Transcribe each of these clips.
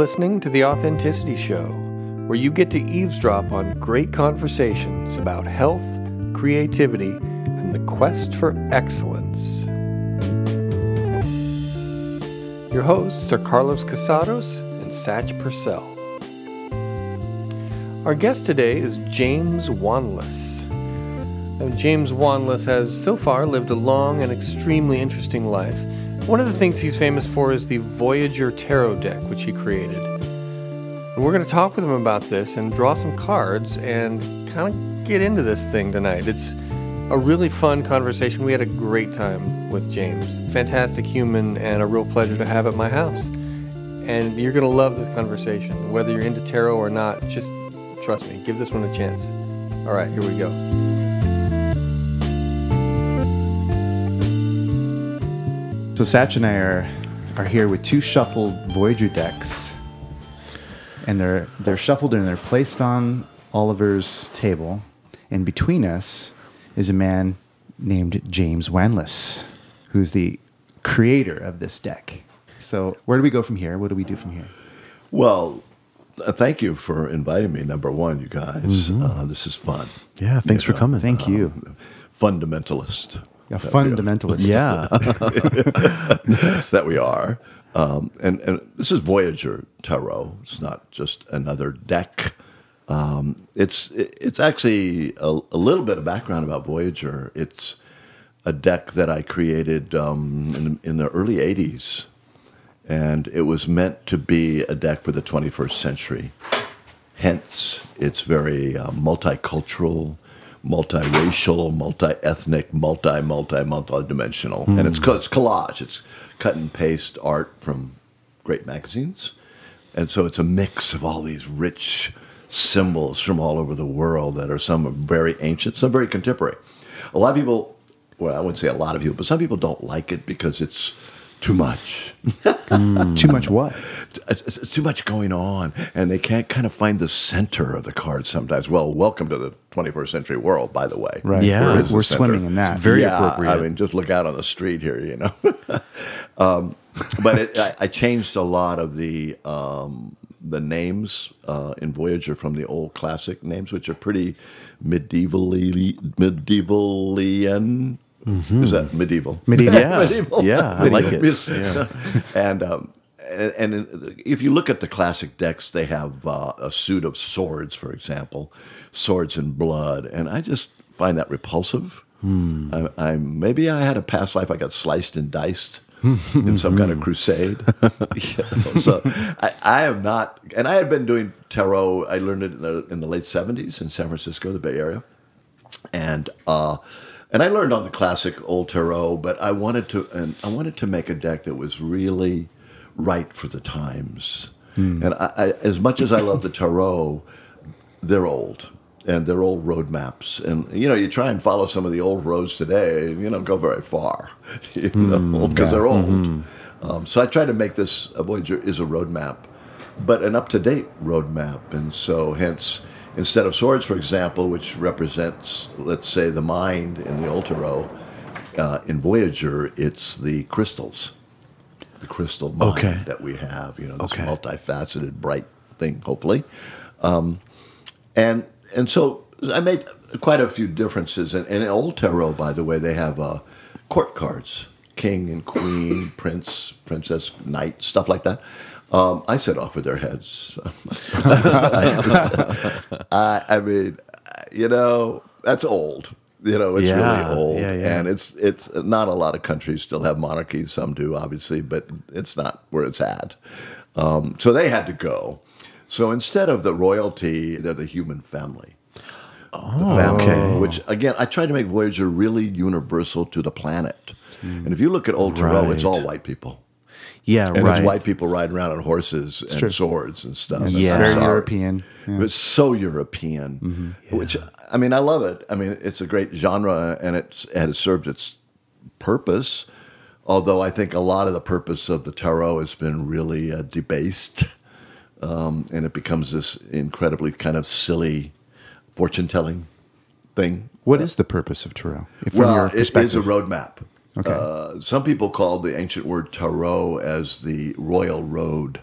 Listening to The Authenticity Show, where you get to eavesdrop on great conversations about health, creativity, and the quest for excellence. Your hosts are Carlos Casados and Satch Purcell. Our guest today is James Wanless. Now, James Wanless has so far lived a long and extremely interesting life. One of the things he's famous for is the Voyager Tarot deck, which he created. And we're going to talk with him about this and draw some cards and kind of get into this thing tonight. It's a really fun conversation. We had a great time with James. Fantastic human and a real pleasure to have at my house. And you're going to love this conversation. Whether you're into tarot or not, just trust me, give this one a chance. All right, here we go. So Satch and I are are here with two shuffled Voyager decks, and they're they're shuffled and they're placed on Oliver's table, and between us is a man named James Wanless, who's the creator of this deck. So where do we go from here? What do we do from here? Well, uh, thank you for inviting me. Number one, you guys, uh, this is fun. Yeah, thanks for coming. Thank you. Fundamentalist. A fundamentalist. Yeah. that we are. Um, and, and this is Voyager Tarot. It's not just another deck. Um, it's it's actually a, a little bit of background about Voyager. It's a deck that I created um, in, in the early '80s, and it was meant to be a deck for the 21st century. Hence, it's very uh, multicultural, multiracial, multi-ethnic, multi, multi, multi-dimensional, and it's it's collage. It's cut and paste art from great magazines, and so it's a mix of all these rich symbols from all over the world that are some very ancient, some very contemporary. A lot of people, well, I wouldn't say a lot of people, but some people don't like it because it's too much. Too much what? It's, it's- it's too much going on, and they can't kind of find the center of the card sometimes. Well, welcome to the 21st century world, by the way. Right. Yeah. We're, Where is we're the center? swimming in that. very yeah, appropriate. I mean, just look out on the street here, you know. um, but it, I, I changed a lot of the um, the names uh, in Voyager from the old classic names, which are pretty medievally medievalian. Is that medieval? Medieval. Yeah. medieval. Yeah, I like it. Yeah. and um, and, and if you look at the classic decks, they have uh, a suit of swords, for example, swords and blood, and I just find that repulsive. I, I maybe I had a past life. I got sliced and diced in some kind of crusade. You know, so I, I am not, and I had been doing tarot. I learned it in the, in the late seventies in San Francisco, the Bay Area, and uh, and I learned on the classic old tarot. But I wanted to, and I wanted to make a deck that was really right for the times. Hmm. And I, I, as much as I love the tarot, they're old and they're old roadmaps. And you know, you try and follow some of the old roads today, and you don't go very far, you hmm, know, because they're old. Hmm. Um, so I try to make this a Voyager is a roadmap, but an up to date roadmap, and so hence. Instead of swords, for example, which represents, let's say, the mind in the old tarot, uh, in Voyager, it's the crystals, the crystal mind Okay. that we have. You know, this Okay. multifaceted, bright thing, hopefully and and so I made quite a few differences. And, and in old tarot, by the way, they have uh, court cards: king and queen, prince, princess, knight, stuff like that. Um, I set off with their heads. I, I mean, you know, that's old. You know, it's Yeah, really old, yeah, yeah. and it's it's not a lot of countries still have monarchies. Some do, obviously, but it's not where it's at. Um, so they had to go. So instead of the royalty, they're the human family. Oh, family, okay. Which again, I tried to make Voyager really universal to the planet. And if you look at old tarot, it's all white people, Yeah, and right. it's white people riding around on horses and true. swords and stuff. And Yeah. Very. European. Yeah. It's so European, which I mean, I love it. I mean, it's a great genre, and it's, it has served its purpose. Although I think a lot of the purpose of the tarot has been really uh, debased, um, and it becomes this incredibly kind of silly fortune telling thing. What is the purpose of tarot? Well, it is a roadmap. Okay. Uh, some people call the ancient word tarot as the royal road.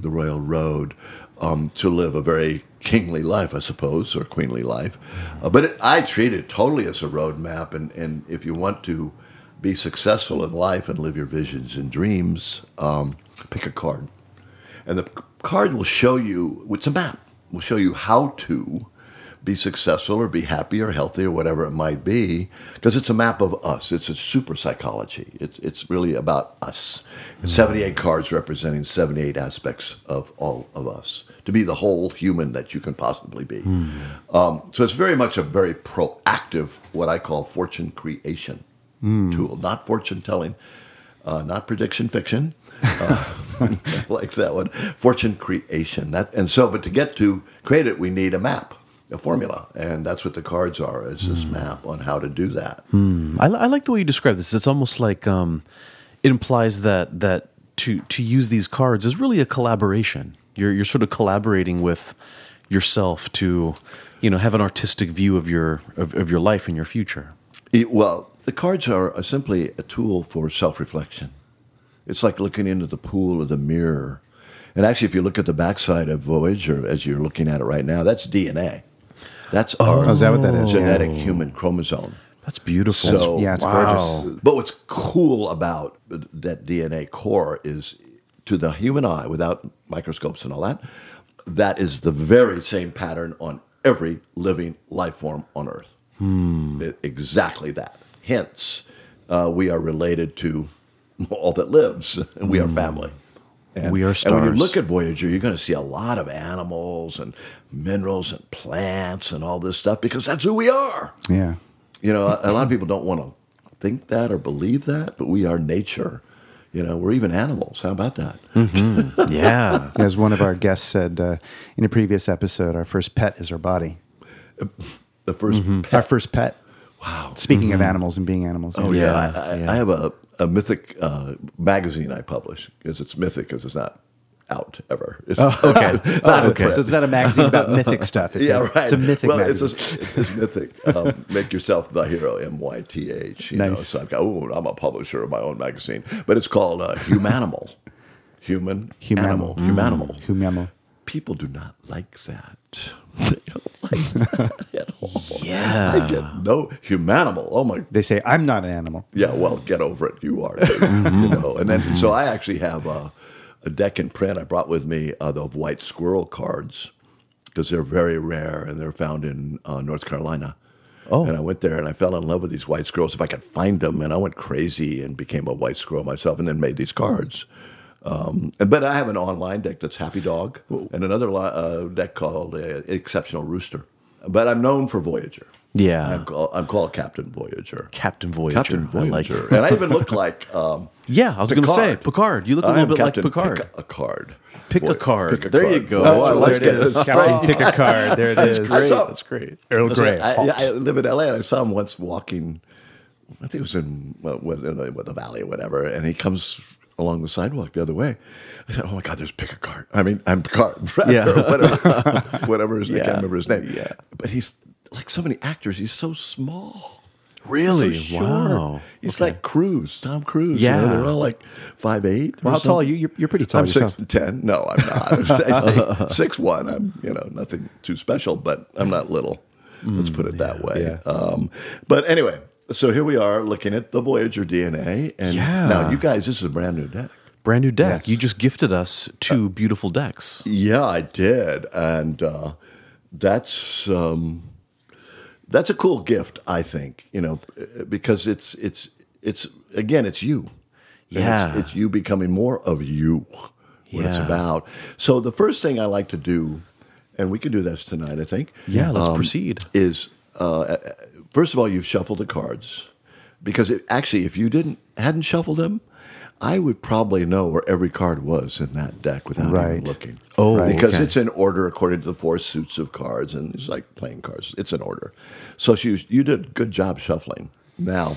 the royal road, um, to live a very kingly life, I suppose, or queenly life. Uh, but it, I treat it totally as a roadmap, and, and if you want to be successful in life and live your visions and dreams, um, pick a card. And the card will show you, it's a map, will show you how to be successful or be happy or healthy or whatever it might be, because it's a map of us. It's a super psychology. It's, it's really about us. 78 cards representing 78 aspects of all of us to be the whole human that you can possibly be. Um, so it's very much a very proactive, what I call fortune creation tool, not fortune telling, uh, not prediction fiction. Uh, like that one. Fortune creation. That and so, but to get to create it, we need a map, a formula, and that's what the cards are. It's this map on how to do that. I, I like the way you describe this. It's almost like um, it implies that that to to use these cards is really a collaboration. You're you're sort of collaborating with yourself to, you know, have an artistic view of your of, of your life and your future. It- well, the cards are simply a tool for self-reflection. It's like looking into the pool or the mirror. And actually, if you look at the backside of Voyager, as you're looking at it right now, that's DNA. That's our Oh, is that what that is? genetic human chromosome. That's beautiful. So, yeah, it's wow. gorgeous. But what's cool about that DNA core is to the human eye, without microscopes and all that, that is the very same pattern on every living life form on Earth. It- exactly that. Hence, uh, we are related to all that lives, and we are family. And, We are stars. And when you look at Voyager, you're going to see a lot of animals and minerals and plants and all this stuff because that's who we are. Yeah. You know, a, a lot of people don't want to think that or believe that, but we are nature. You know, we're even animals. How about that? Mm-hmm. yeah. As one of our guests said uh, in a previous episode, our first pet is our body. The 1st mm-hmm. Our first pet. Wow. Speaking of mm-hmm. animals and being animals. Oh yeah, Yeah, I, I, yeah. I have a, a mythic uh, magazine I publish because it's mythic because it's not out ever. It's, Okay. not okay. print. So it's not a magazine about mythic stuff. It's yeah, a, right. It's a mythic well, magazine. It's, a, it's mythic. Um, make yourself the hero. M Y T H. You know, Nice. so I've got. Oh, I'm a publisher of my own magazine, but it's called uh, Humanimal. Human, Humanimal. animal, humanimal. Humanimal. People do not like that. They don't like at all. Yeah. I get no humanimal. Oh my They say, I'm not an animal. yeah, well, get over it. You are, you know. And then, so I actually have a, a deck in print I brought with me uh, of white squirrel cards because they're very rare and they're found in uh, North Carolina. Oh. And I went there and I fell in love with these white squirrels. If I could find them, and I went crazy and became a white squirrel myself, and then made these cards. Um, but I have an online deck that's Happy Dog, and another uh, deck called uh, Exceptional Rooster. But I'm known for Voyager. Yeah. I'm, call, I'm called Captain Voyager. Captain Voyager. Captain I like Voyager. and I even look like um, Yeah, I was going to say Picard. You look a little bit Captain like Picard. Pick a, card. Pick a card. pick a There you go. Oh, I let's get this Captain, pick a card. There it is. great. saw- That's great. Earl Grey. I. I live in LA, and I saw him once walking. I think it was in, what- in the, what, the valley or whatever, and he comes along the sidewalk the other way. I said, "Oh my God, there's pick a card." I mean, I'm Picard? Yeah. whatever, whatever. His, I Yeah. can't remember his name. Yeah. but he's like so many actors. He's so small. Really? So. Wow. He's Okay. like Cruise, Tom Cruise. you know, Yeah. they're all like five eight. Well, how tall are you? You're, you're pretty tall I'm yourself. six ten. No, I'm not. I six one. I'm you know nothing too special, but I'm not little. Let's put it that way. yeah. Um, but anyway, so here we are looking at the Voyager DNA, and Yeah. now you guys, this is a brand new deck. Brand new deck. Yes. You just gifted us two beautiful decks. Yeah, I did, and uh, that's um, that's a cool gift. I think you know because it's it's it's again it's you. Yeah. it's, it's you becoming more of you. What it's about. So the first thing I like to do, and we can do this tonight, I think. Yeah, let's um, proceed. Is uh, first of all, you've shuffled the cards because it, actually, if you didn't hadn't shuffled them, I would probably know where every card was in that deck without Right. even looking. Oh, Right. because okay. it's in order according to the four suits of cards, and it's like playing cards. It's in order. So she, you did a good job shuffling. Now,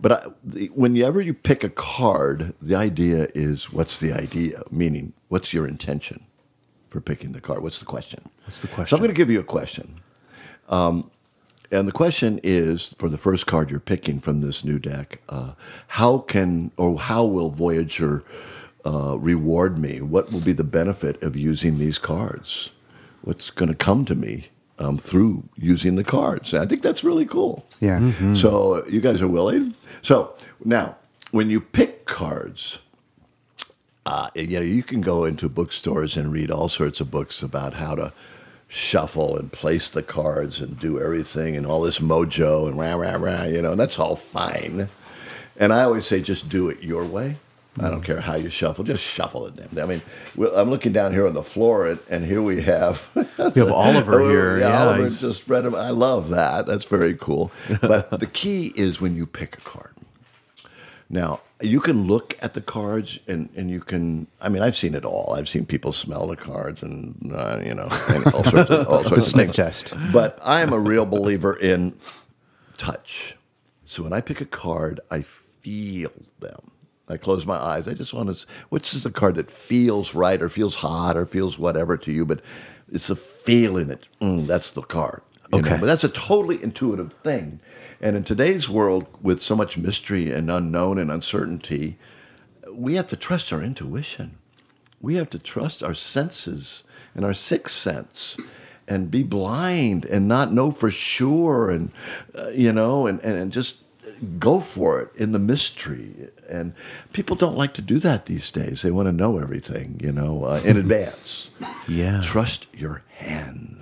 but I, the, whenever you pick a card, the idea is what's the idea? Meaning, what's your intention for picking the card? What's the question? What's the question? So? I'm going to give you a question. Um, and the question is for the first card you're picking from this new deck, uh, how can or how will Voyager uh, reward me? What will be the benefit of using these cards? What's going to come to me um, through using the cards? I think that's really cool. Yeah. Mm-hmm. So you guys are willing. So now, when you pick cards, uh, you know you can go into bookstores and read all sorts of books about how to shuffle and place the cards and do everything and all this mojo and rah rah rah. You know, and that's all fine. And I always say, just do it your way. I don't care how you shuffle, just shuffle it. Damn. I mean, I'm looking down here on the floor, and, and here we have We have Oliver oh, here. yeah, Yeah, Oliver just read them. I love that. That's very cool. But the key is when you pick a card. Now, you can look at the cards and, and you can, I mean, I've seen it all. I've seen people smell the cards and, uh, you know, and all sorts of, all sorts of sniff test. But I am a real believer in touch. So when I pick a card, I feel them. I close my eyes. I just want to, which is a card that feels right or feels hot or feels whatever to you, but it's a feeling that mm, that's the card. you know? Okay. But that's a totally intuitive thing. And in today's world, with so much mystery and unknown and uncertainty, we have to trust our intuition. We have to trust our senses and our sixth sense and be blind and not know for sure and, uh, you know, and, and, and just go for it in the mystery. And people don't like to do that these days. They want to know everything, you know, uh, in advance. Yeah. Trust your hands.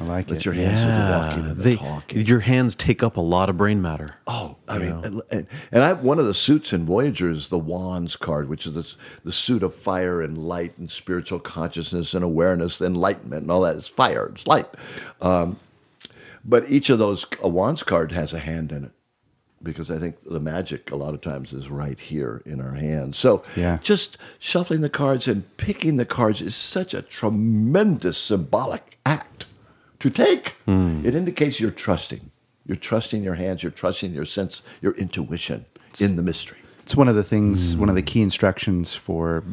I like it. your hands do the Yeah, walking and the they, talking. your hands take up a lot of brain matter. Oh, I mean, and, and, and I have one of the suits in Voyager is the Wands card, which is the, the suit of fire and light and spiritual consciousness and awareness, enlightenment, and all that. It's fire, it's light. Um, but each of those, a Wands card has a hand in it because I think the magic a lot of times is right here in our hands. So Yeah. just shuffling the cards and picking the cards is such a tremendous symbolic act to take. It indicates you're trusting. You're trusting your hands, you're trusting your sense, your intuition in the mystery. It's one of the things, one of the key instructions for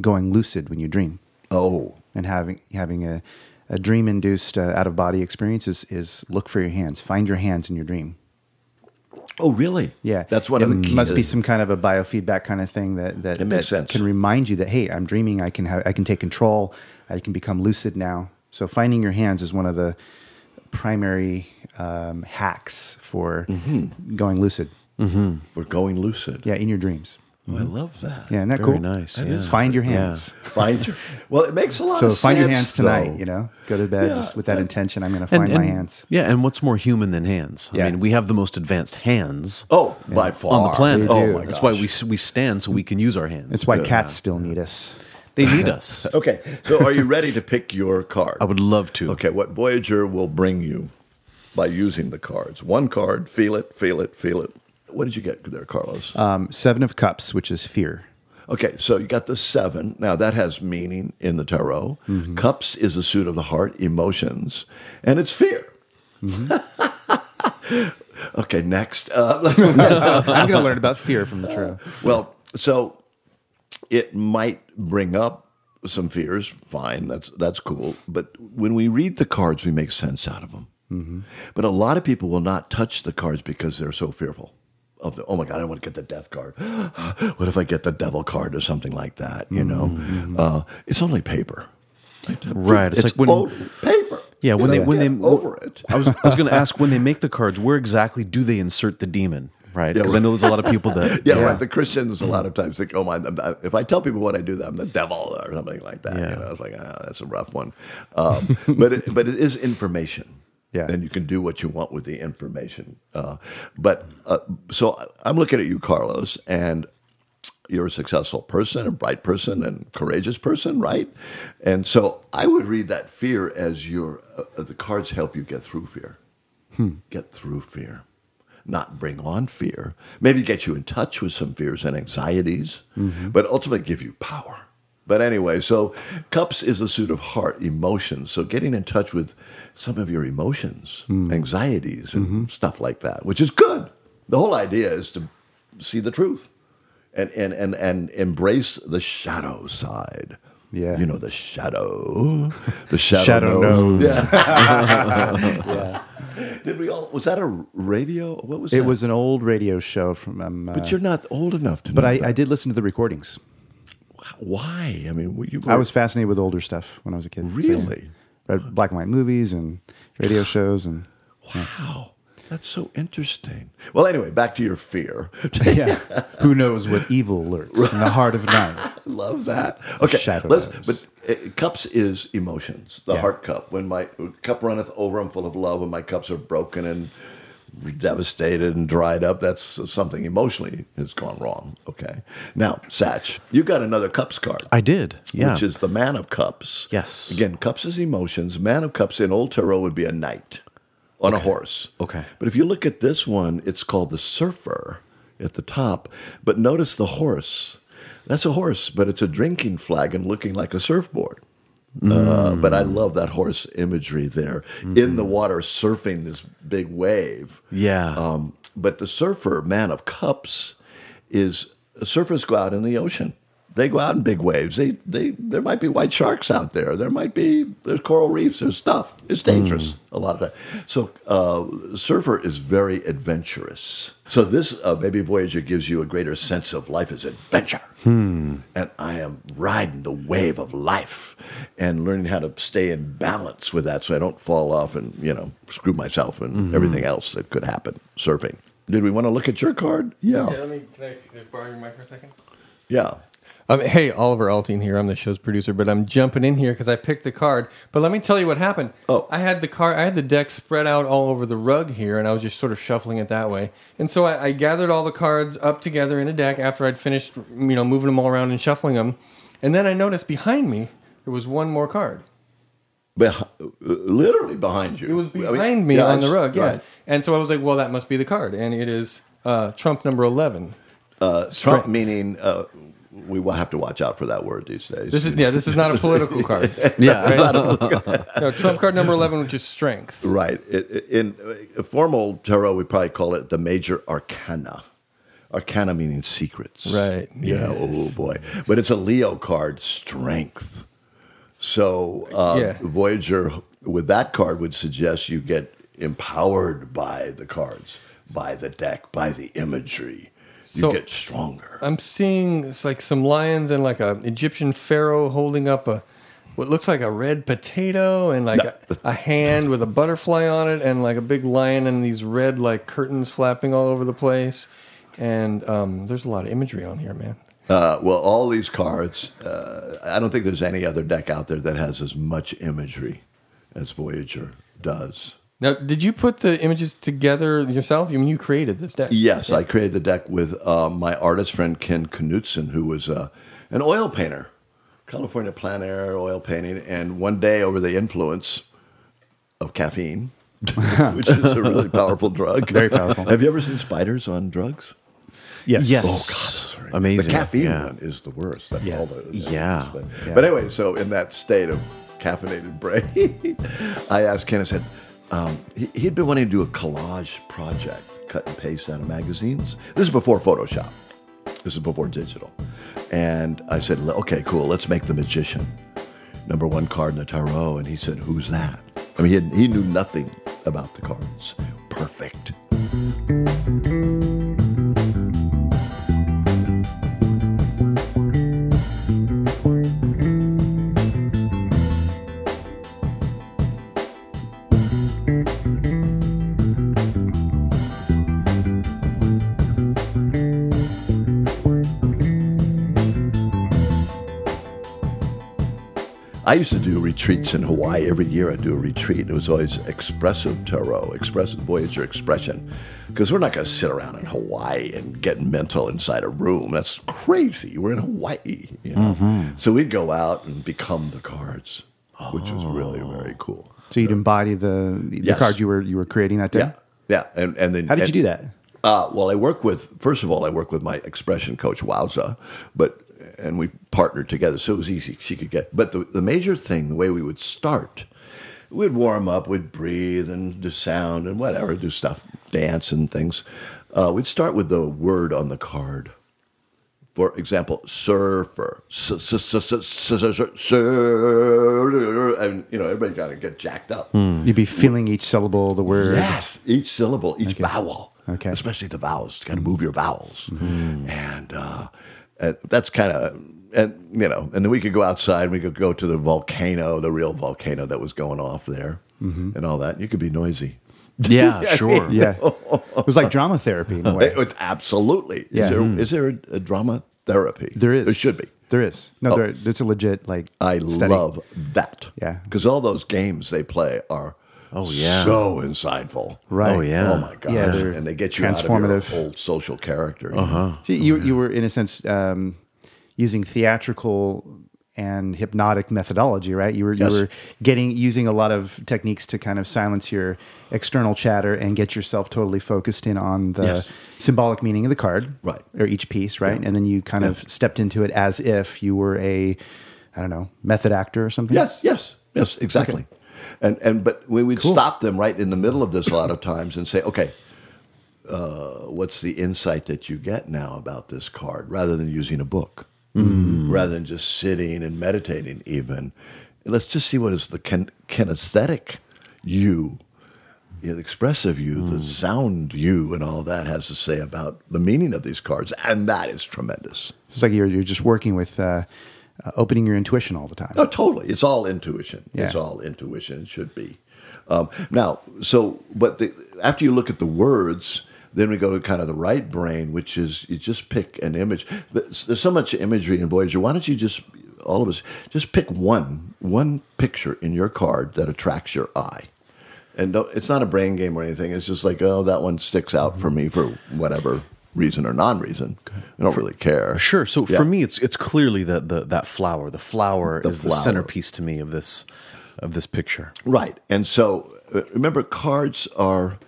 going lucid when you dream Oh, and having having a, a dream induced uh, out of body experience is, is look for your hands. Find your hands in your dream. oh, really? Yeah, that's one it of the key. must be some kind of a biofeedback kind of thing that that, It makes that sense. can remind you that hey, I'm dreaming. I can have I can take control. I can become lucid now. So finding your hands is one of the primary um, hacks for Mm-hmm. going lucid. for going lucid. Yeah, in your dreams. Oh, I love that. Yeah, isn't that Very cool? nice, That yeah. Find your Yeah. hands. Find your well. It makes a lot of sense. So of find your sense, hands tonight. though. You know, go to bed Yeah, just with that and- intention. I'm going to find And- my hands. Yeah, and what's more human than hands? Yeah. I mean, we have the most advanced hands Oh, by far on the planet. We Oh do. my That's why we we stand so we can use our hands. That's why cats still need us. They need us. Okay, so are you ready to pick your card? I would love to. Okay, what Voyager will bring you by using the cards. One card, feel it, feel it, feel it. What did you get there, Carlos? Um, Seven of Cups, which is fear. Okay, so you got the seven. Now that has meaning in the tarot. Cups is the suit of the heart, emotions, and it's fear. okay, next. Uh, I'm going to learn about fear from the tarot. well, so it might bring up some fears. Fine, that's that's cool. But when we read the cards, we make sense out of them. But a lot of people will not touch the cards because they're so fearful of the. Oh my God, I don't want to get the death card. what if I get the devil card or something like that? You know, uh, it's only paper. Right. It's, like when paper. Yeah, when You they when they over it. I was I was going to ask when they make the cards, where exactly do they insert the demon? Right? Because I know there's a lot of people that Yeah, right. The Christians a lot of times think, "Oh my!" If I tell people what I do, I'm the devil or something like that. Yeah. You know, it's like, ah, that's a rough one. Um, but it, but it is information. Yeah. and you can do what you want with the information. Uh, but uh, so I'm looking at you, Carlos, and you're a successful person, a bright person, and courageous person, right? And so I would read that fear as your uh, the cards help you get through fear, get through fear, not bring on fear. Maybe get you in touch with some fears and anxieties, mm-hmm. but ultimately give you power. But anyway, so cups is a suit of heart, emotions. So getting in touch with some of your emotions, mm. anxieties, and mm-hmm. stuff like that, which is good. The whole idea is to see the truth and and and and embrace the shadow side. Yeah. you know the shadow, the shadow, Shadow knows. knows. Yeah. Did we all? Was that a radio? What was It that? was an old radio show from. Um, uh, But you're not old enough to. but know I. I did listen to the recordings. why? I mean, you I was fascinated with older stuff when I was a kid. So, Really? read black and white movies and radio shows and wow. That's so interesting. Well, anyway, back to your fear. yeah. Who knows what evil lurks in the heart of night? I love that. Okay, Shadow let's. But uh, cups is emotions. The Yeah. heart cup. When my cup runneth over, I'm full of love. When my cups are broken and devastated and dried up, that's something emotionally has gone wrong. Okay. Now, Satch, you got another cups card. I did. Yeah. Which is the man of cups. Yes. Again, cups is emotions. Man of cups in old tarot would be a knight on a horse. Okay. But if you look at this one, it's called the surfer at the top. But notice the horse. That's a horse, but it's a drinking flagon looking like a surfboard. Uh, but I love that horse imagery there in the water surfing this big wave. Yeah. Um, but the surfer, man of cups, is surfers go out in the ocean. They go out in big waves. They, they, there might be white sharks out there. There might be there's coral reefs. There's stuff. It's dangerous a lot of time. So uh, surfer is very adventurous. So this uh, baby Voyager gives you a greater sense of life as adventure. And I am riding the wave of life and learning how to stay in balance with that, so I don't fall off and you know screw myself and everything else that could happen surfing. Did we want to look at your card? Yeah. let me. Can I just borrow your mic for a second? Yeah. Um, hey, Oliver Altine here. I'm the show's producer, but I'm jumping in here because I picked the card. But let me tell you what happened. Oh. I had the card. I had the deck spread out all over the rug here, and I was just sort of shuffling it that way. And so I, I gathered all the cards up together in a deck after I'd finished, you know, moving them all around and shuffling them. And then I noticed behind me there was one more card. Beh- literally behind you. It was I mean, behind me yeah, on the rug, yeah. right. And so I was like, well, that must be the card, and it is uh, Trump number eleven. Uh, Trump meaning uh, we will have to watch out for that word these days. This is yeah, this is not a political card. yeah. No, Trump card number eleven, which is strength. right. In formal tarot, we probably call it the major arcana. Arcana meaning secrets. Right, Yeah. yes. Oh boy. But it's a Leo card, strength. So uh, Yeah. Voyager with that card would suggest you get empowered by the cards, by the deck, by the imagery. You So- get stronger. I'm seeing it's like some lions and like a Egyptian pharaoh holding up a what looks like a red potato and like a, a hand with a butterfly on it and like a big lion and these red like curtains flapping all over the place. And um, there's a lot of imagery on here, man. Uh, well, all these cards, uh, I don't think there's any other deck out there that has as much imagery as Voyager does. Now, did you put the images together yourself? I mean, you created this deck. Yes, I created the deck with uh, my artist friend Ken Knutson, who was uh, an oil painter, California plein air oil painting. And one day, over the influence of caffeine, which is a really powerful drug, Very powerful. Have you ever seen spiders on drugs? Yes. Yes. Oh God, amazing. The caffeine Yeah. one is the worst. That's Yeah. all the, Yeah. But, Yeah. but anyway, so in that state of caffeinated brain, I asked Ken, I said, um, he, he'd been wanting to do a collage project, cut and paste out of magazines. This is before Photoshop. This is before digital. And I said, okay, cool, let's make The Magician. Number one card in the tarot. And he said, who's that? I mean, he, had, he knew nothing about the cards. Perfect. I used to do retreats in Hawaii. Every year I'd do a retreat. and It was always expressive tarot, expressive Voyager expression. Because we're not going to sit around in Hawaii and get mental inside a room. That's crazy. We're in Hawaii. You know? So we'd go out and become the cards, which was really, very cool. So you'd embody the the Yes. card you were you were creating that day. Yeah. Yeah. And, and then How did and- you do that? Uh, well, I work with first of all, I work with my expression coach Wowza, but and we partnered together, so it was easy. She could get, but the the major thing, the way we would start, we'd warm up, we'd breathe and do sound and whatever, do stuff, dance and things. Uh, we'd start with the word on the card. For example, surfer, and you know everybody got to get jacked up. You'd be feeling each syllable of the word. Yes, each syllable, each vowel. Okay. Especially the vowels. You got to move your vowels. And uh, and that's kind of and you know, and then we could go outside. and We could go to the volcano, the real volcano that was going off there, mm-hmm. and all that. You could be noisy. Yeah, sure. Yeah, it was like drama therapy in a way. It's absolutely. Yeah. Is there, mm-hmm. is there a, a drama therapy? There is. There should be. There is. No, Oh. there, it's a legit like. I study. love that. Yeah. Because all those games they play are Oh, yeah. so insightful. Right. Oh, yeah. Oh my gosh. Yeah, and they get you out of transformative. your old social character. Uh-huh. See, you you were in a sense um, using theatrical and hypnotic methodology, right? You were you were getting using a lot of techniques to kind of silence your external chatter and get yourself totally focused in on the Yes. symbolic meaning of the card, Right. or each piece, right? Yeah. And then you kind of stepped into it as if you were a, I don't know, method actor or something. Yes, yes, yes, exactly. And and but we would Cool. stop them right in the middle of this a lot of times and say, okay, uh, what's the insight that you get now about this card, rather than using a book, rather than just sitting and meditating. Even let's just see what is the kin- kinesthetic you, the expressive you, the sound you, and all that has to say about the meaning of these cards, and that is tremendous. It's like you're you're just working with uh, uh, opening your intuition all the time. Oh, totally. It's all intuition. It's all intuition. It should be. Um, now, so, but the, after you look at the words, then we go to kind of the right brain, which is you just pick an image. But there's so much imagery in Voyager. Why don't you just, all of us, just pick one, one picture in your card that attracts your eye. And don't, it's not a brain game or anything. It's just like, oh, that one sticks out for me for whatever reason or non-reason. I don't really care. Sure. So Yeah. for me, it's it's clearly that the that flower. The flower The is the centerpiece to me of this of this picture. Right. And so uh, remember, cards are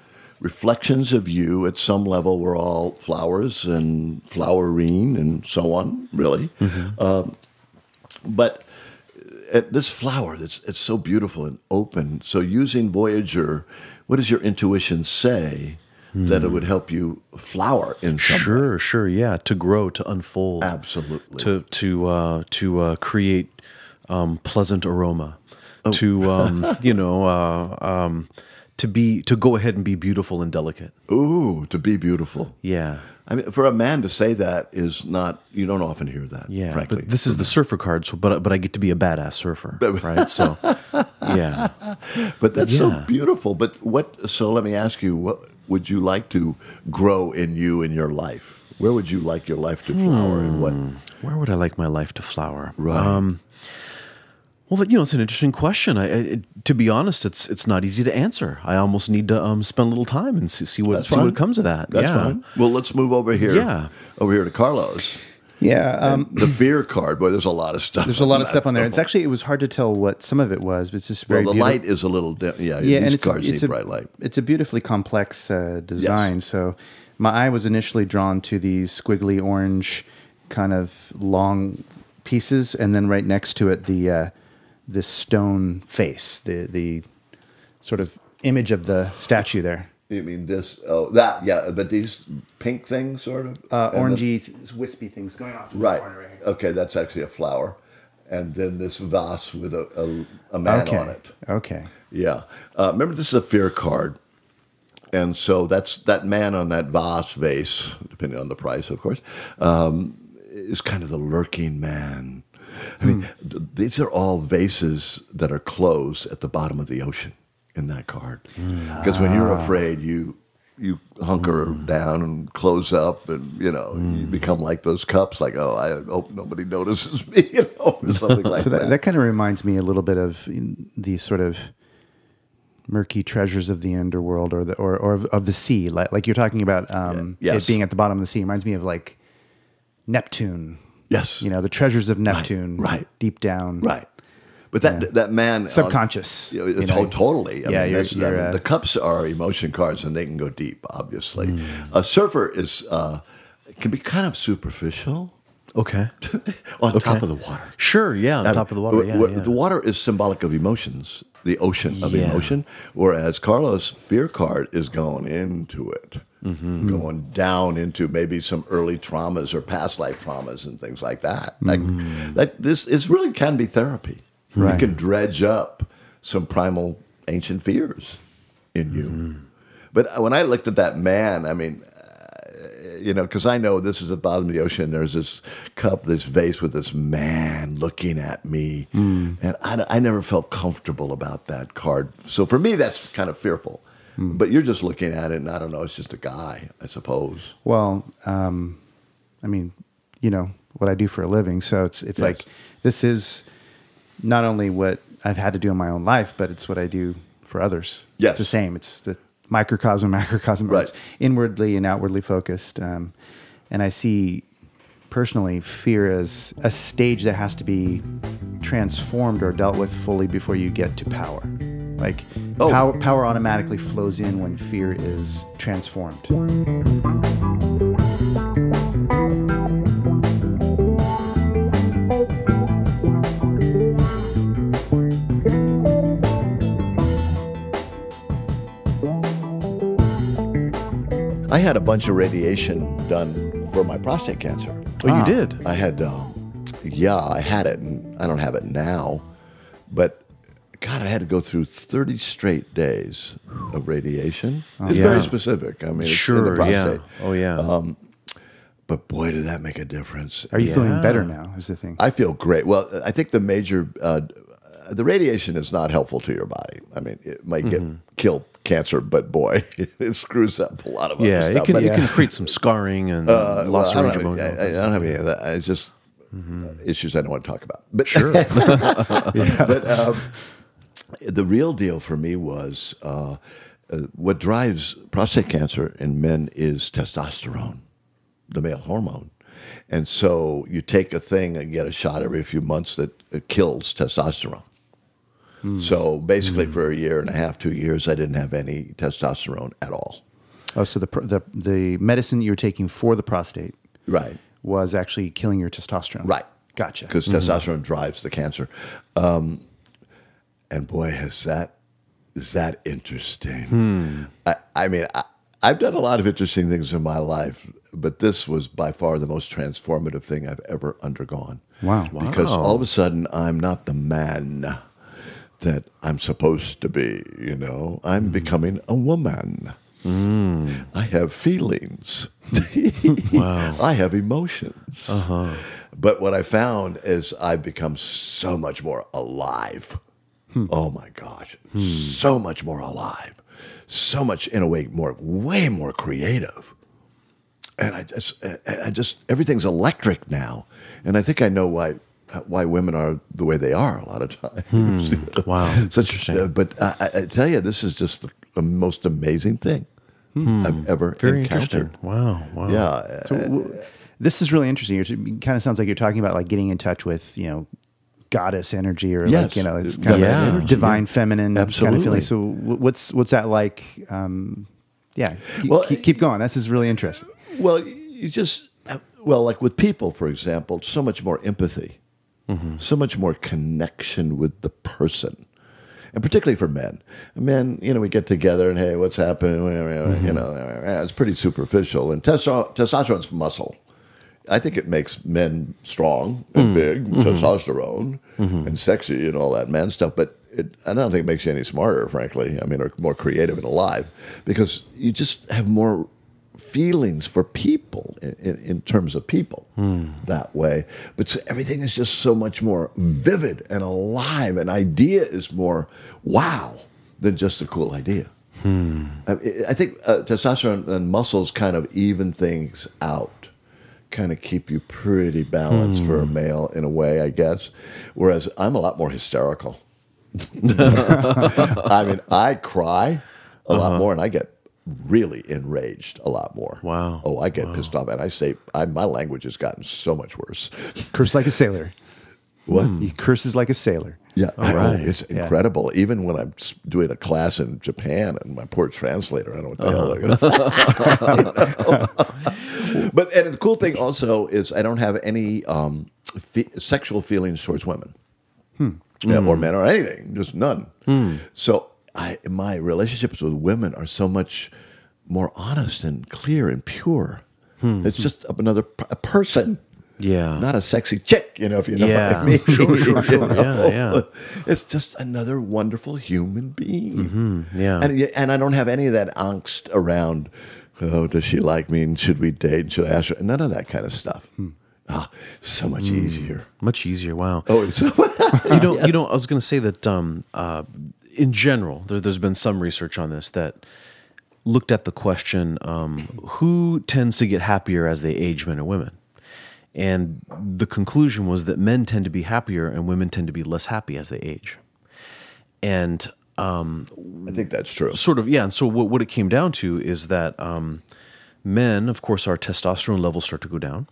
reflections of you at some level. We're all flowers and flowering and so on, really. Um, but uh, this flower, that's it's so beautiful and open. So using Voyager, what does your intuition say that it would help you flower in some way? Sure, sure, yeah. To grow, to unfold, Absolutely. to to uh, to uh, create um, pleasant aroma, Oh. to um, you know, uh, um, to be to go ahead and be beautiful and delicate. Ooh, to be beautiful. Yeah, I mean, for a man to say that is not, you don't often hear that, yeah. frankly. But this is the surfer card, so but but I get to be a badass surfer, right? So, yeah. But that's so beautiful. But what? So let me ask you: What would you like to grow in you in your life? Where would you like your life to flower, and what? Where would I like my life to flower? Right. Um, well, you know, it's an interesting question. I, to be honest, it's it's not easy to answer. I almost need to um, spend a little time and see, see what That's see fine. what comes of that. That's yeah. fine. Well, let's move over here. Yeah. over here to Carlos. Yeah. Um, The fear card. Boy, there's a lot of stuff. there's a lot of stuff on there. It's actually it was hard to tell what some of it was, but it's just very. well, the beautiful. light is a little. Dim, yeah, yeah, these and it's cards a, it's need a, bright light. It's a beautifully complex uh, design. So my eye was initially drawn to these squiggly orange, kind of long pieces, and then right next to it the uh, this stone face, the the sort of image of the statue there, You mean this? Oh, that. Yeah, but these pink things, sort of. uh, the- orangey, th- wispy things going off the Right. corner right. Okay, that's actually a flower, and then this vase with a, a, a man okay. on it. Okay. Yeah. Uh, remember, this is a fear card. And so that's that man on that vase vase, depending on the price, of course, um, is kind of the lurking man. I mean, th- these are all vases that are closed at the bottom of the ocean in that card. Because when you're ah. afraid, you you hunker mm. down and close up, and you know you mm. become like those cups. Like, oh, I hope nobody notices me, you know, or something like So that, that. that kind of reminds me a little bit of the sort of murky treasures of the underworld or the or, or of, of the sea like, like you're talking about um, Yeah. Yes. it being at the bottom of the sea reminds me of like neptune yes, you know the treasures of neptune right. deep down Right. But that Yeah. that man on- Subconscious, you know, you to- totally. I Yeah, mean, you're- you're, mean, uh, the cups are emotion cards, and they can go deep. Obviously, Hmm. a surfer is uh, can be kind of superficial Okay. on top of the water. Sure. Yeah. On Now, top of the water. Yeah. yeah. The water is symbolic of emotions, the ocean of Yeah. emotion. Whereas Carlos' fear card is going into it, Mm-hmm. going down into maybe some early traumas or past life traumas and things like that. Like Mm-hmm. that, this is really can be therapy. You can dredge up some primal ancient fears in you. Mm-hmm. But when I looked at that man, I mean, uh, you know, because I know this is the bottom of the ocean. There's this cup, this vase with this man looking at me, Hmm. and I, I never felt comfortable about that card. So for me, that's kind of fearful. Hmm. But you're just looking at it, and I don't know. It's just a guy, I suppose. Well, um, I mean, you know what I do for a living, so it's it's Yes. like this is not only what I've had to do in my own life, but it's what I do for others. Yes. it's the same. It's the microcosm, macrocosm, Right. it's inwardly and outwardly focused. Um, and I see personally fear as a stage that has to be transformed or dealt with fully before you get to power. Like Oh. power, power automatically flows in when fear is transformed. I had a bunch of radiation done for my prostate cancer. Oh, Ah. you did. I had, um, yeah, I had it, and I don't have it now, but God, I had to go through 30 straight days of radiation. it's Yeah. very specific. I mean, it's in the Sure. Yeah. prostate. Oh yeah. But boy, did that make a difference. Are you feeling better now? Is the thing. I feel great. Well, I think the major, uh, the radiation is not helpful to your body. I mean, it might get kill cancer, but boy, it screws up a lot of other yeah. It stuff. can But- it can create some scarring and Uh, loss well, of I range of motion. I, I don't have any of that. It's just uh, issues I don't want to talk about. But Sure. but um, the real deal for me was uh, uh, what drives prostate cancer in men is testosterone, the male hormone. And so you take a thing and get a shot every few months that kills testosterone. So basically, for a year and a half, two years, I didn't have any testosterone at all. Oh, so the the the medicine you were taking for the prostate Right. was actually killing your testosterone. Right. Gotcha. Because testosterone drives the cancer. Um, and boy, is that is that interesting. I, I mean, I, I've done a lot of interesting things in my life, but this was by far the most transformative thing I've ever undergone. Wow. Because Wow. all of a sudden, I'm not the man that I'm supposed to be. You know, I'm mm-hmm. becoming a woman. Mm. I have feelings. wow. I have emotions. Uh-huh. But what I found is I've become so much more alive. Hmm. Oh my gosh. Hmm. So much more alive. So much, in a way, more, way more creative. And I just, I just, everything's electric now. And I think I know why, why women are the way they are a lot of times. Wow. Such, Interesting. uh, but I, I- I tell you, this is just the, the most amazing thing I've ever Very encountered. Wow. Wow. Yeah, So w- this is really interesting. It kind of sounds like you're talking about like getting in touch with you know goddess energy or like you know it's Feminine kind of energy, divine feminine kind of feeling. So what's what's that like? Um, yeah, Well, keep, keep going. This is really interesting. Well, you just well, like with people, for example, so much more empathy, Mm-hmm. so much more connection with the person, and particularly for men. Men, you know, we get together and hey, what's happening? You know, mm-hmm. it's pretty superficial. And testo- testosterone's muscle. I think it makes men strong and mm. big, mm-hmm. testosterone, and sexy and all that man stuff. But it, I don't think it makes you any smarter, frankly. I mean, or more creative and alive, because you just have more feelings for people in, in, terms of people hmm. that way. But so everything is just so much more vivid and alive. An idea is more wow than just a cool idea. Hmm. I, I think uh, testosterone and muscles kind of even things out, kind of keep you pretty balanced for a hmm. male in a way, I guess. Whereas I'm a lot more hysterical. I mean, I cry a lot uh-huh. more, and I get really enraged a lot more. Wow. Oh, I get pissed off, and I say I, my language has gotten so much worse. Curse like a sailor. What? He curses like a sailor. Yeah, I know. Oh, right. It's Yeah. incredible. Even when I'm doing a class in Japan and my poor translator, I don't know what the hell they're going to uh-huh. say. but and the cool thing also is I don't have any um, fe- sexual feelings towards women, hmm. Yeah, or hmm. men or anything, just none. Hmm. So I, my relationships with women are so much more honest and clear and pure. It's just another a person. Yeah. Not a sexy chick, you know, if you know Yeah. what I mean. Sure, sure, sure. Yeah, know? yeah. It's just another wonderful human being. Mm-hmm. yeah. And, and I don't have any of that angst around oh, does she like me? And should we date? And Should I ask her? None of that kind of stuff. Ah, so much easier. Much easier. Wow. Oh, it's you know, you know, I was going to say that um, uh, in general, there, there's been some research on this that looked at the question: um, who tends to get happier as they age, men or women? And the conclusion was that men tend to be happier and women tend to be less happy as they age. And um, I think that's true. sort of yeah and so what, what it came down to is that um, men of course our testosterone levels start to go down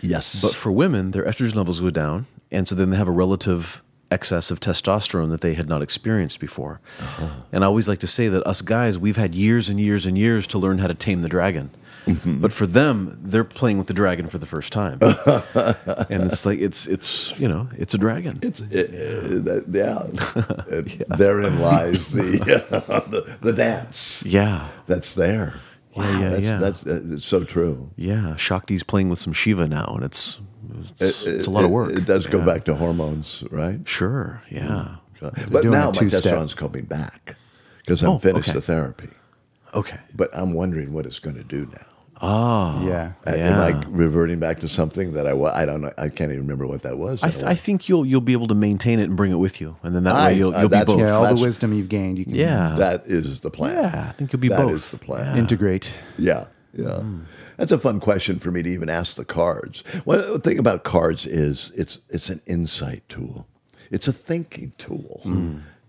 Yes, but for women their estrogen levels go down and so then they have a relative excess of testosterone that they had not experienced before. Uh-huh. And i always like to say that us guys we've had years and years and years to learn how to tame the dragon. Mm-hmm. But for them they're playing with the dragon for the first time. And it's like it's it's you know it's a dragon. It's it, that- yeah. It- Therein lies the, the the dance. Yeah. That's there. Yeah, Wow, yeah, that's, yeah. That's uh, it's so true. yeah shakti's playing with some shiva now and it's it's, It- it's a lot of work It, does go Yeah. back to hormones, right? Sure. Yeah. Mm-hmm. Uh, but now my two-step. testosterone's coming back because I'm Oh, finished okay. the therapy. Okay. But I'm wondering what it's going to do now. Oh. Yeah. A- Yeah. Am I reverting back to something that I wa- I don't know. I can't even remember what that was. I, th- I think you'll you'll be able to maintain it and bring it with you, and then that I- way you'll uh, you'll be both. Yeah, all That's- the wisdom you've gained, you can Yeah. that is the plan. Yeah, I think you'll be That both. is the plan. integrate. Yeah, yeah. Hmm. That's a fun question for me to even ask the cards. One thing about cards is it's it's an insight tool. It's a thinking tool.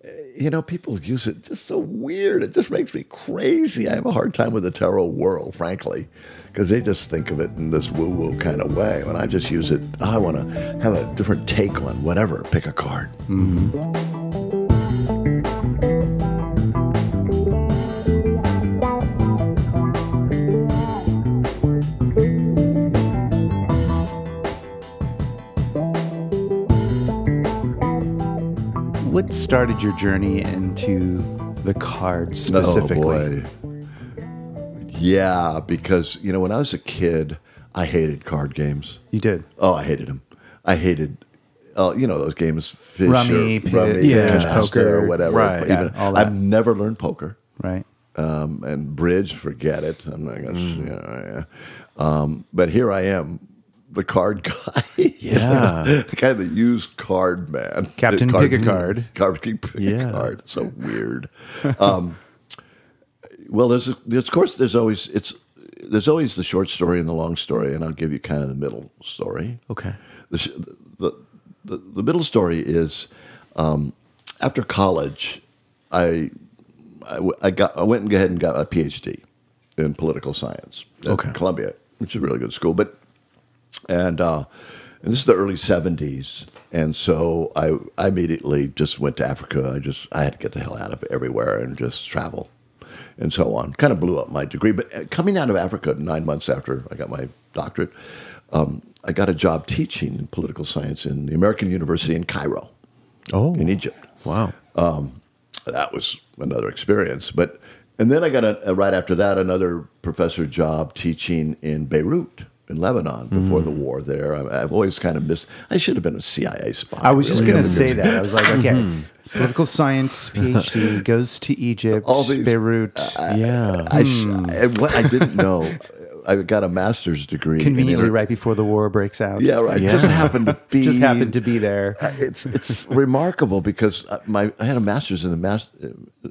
Uh, You know, people use it just so weird. It just makes me crazy. I have a hard time with the tarot world, frankly, because they just think of it in this woo-woo kind of way. When I just use it, I want to have a different take on whatever. Pick a card. What started your journey into the cards specifically? Oh boy. Yeah, because you know when I was a kid, I hated card games. You did. Oh, I hated them. I hated, uh, you know, those games, fish Rummy, or pit, rummy, yeah, poker, or whatever. right, yeah, Even- that. I've never learned poker, Right. um, and bridge. Forget it. I'm not gonna. You know, yeah. um, but here I am, the card guy. Yeah. the guy that used card man. Captain Card- Pick a Card. Card pick Yeah. a card. So weird. Um, well, there's, there's of course there's always it's there's always the short story and the long story, and I'll give you kind of the middle story. Okay. The the the, the middle story is um, after college, I, I I got I went and ahead and got a PhD in political science at Okay. Columbia, which is a really good school, but and uh, and this is the early '70s, and so I I immediately just went to Africa. I just I had to get the hell out of everywhere and just travel, and so on. Kind of blew up my degree. But uh, coming out of Africa nine months after I got my doctorate, um, I got a job teaching political science in the American University in Cairo, Oh. in Egypt Wow. that was another experience. But and then I got a, a- right after that another professor job teaching in Beirut in Lebanon before Mm. the war. There, I, I've always kind of missed. I should have been a CIA spy. I was just going to say that. I was like, okay, political science PhD goes to Egypt, All these- Beirut. yeah. I, sh- and what I didn't know, I got a master's degree. conveniently right before the war breaks out. Yeah, right. Yeah. Just happened to be. Just happened to be there. It's it's remarkable because uh, my I had a master's in the Mas- uh,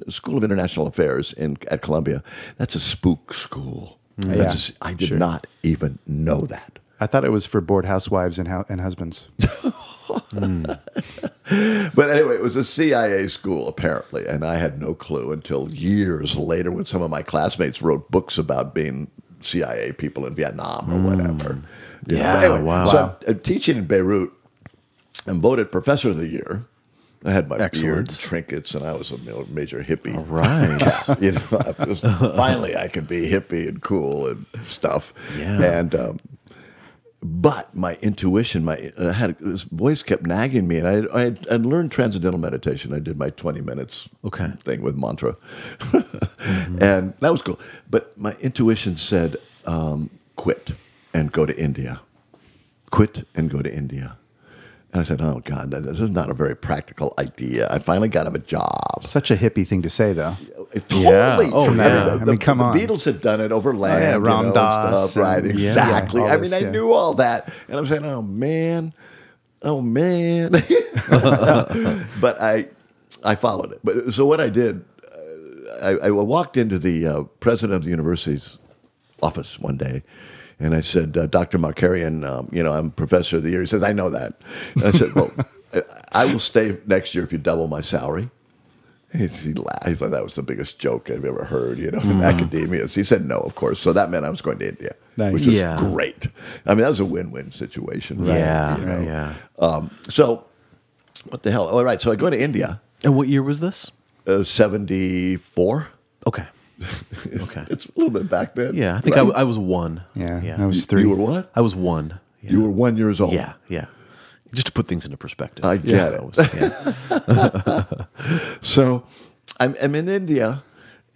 School of International Affairs in at Columbia. That's a spook school. Mm. Yeah, s- I did not even know that. I thought it was for bored housewives and, and husbands. But anyway, it was a CIA school apparently, and I had no clue until years later when some of my classmates wrote books about being CIA people in Vietnam or whatever. You Yeah, anyway, wow. So I'm, I'm teaching in Beirut. I'm voted Professor of the Year. I had my beard, Excellent. and trinkets, and I was a major hippie. Right. you know, I was, finally I could be hippie and cool and stuff. Yeah. And um, but my intuition, my I had this voice kept nagging me, and I I had, I'd learned transcendental meditation. I did my twenty minutes Okay. thing with mantra, and that was cool. But my intuition said, um, "Quit and go to India. Quit and go to India." And I said, "Oh God, this is not a very practical idea." I finally got him a job. Such a hippie thing to say, though. Totally. Yeah. Oh, yeah. The, I mean, the- come the on. Beatles had done it over land. yeah, you Ram know, Dass right? yeah, Exactly. all I mean, this, I knew all that, and I'm saying, oh man, oh man. but I, I followed it. But so what I did, uh, I, I walked into the uh, president of the university's office one day. And I said, uh, Dr. Markarian, um, you know, I'm professor of the year. He says, I know that. And I said, well, I- I will stay next year if you double my salary. He, he laughed. He thought that was the biggest joke I've ever heard, you know, in academia. So he said no, of course. So that meant I was going to India, Nice. which was Yeah. great. I mean, that was a win-win situation. right? Yeah, You know? yeah. Um, so, what the hell? All right. So I go to India, And what year was this? uh, 74. Okay. It's, Okay. it's a little bit back then. Yeah, I think I, right? was one. Yeah, yeah. I was three. You were what? I was one. Yeah. You were one years old. Yeah, yeah. Just to put things into perspective. I get Yeah, it. I was- yeah. So I'm, I'm in India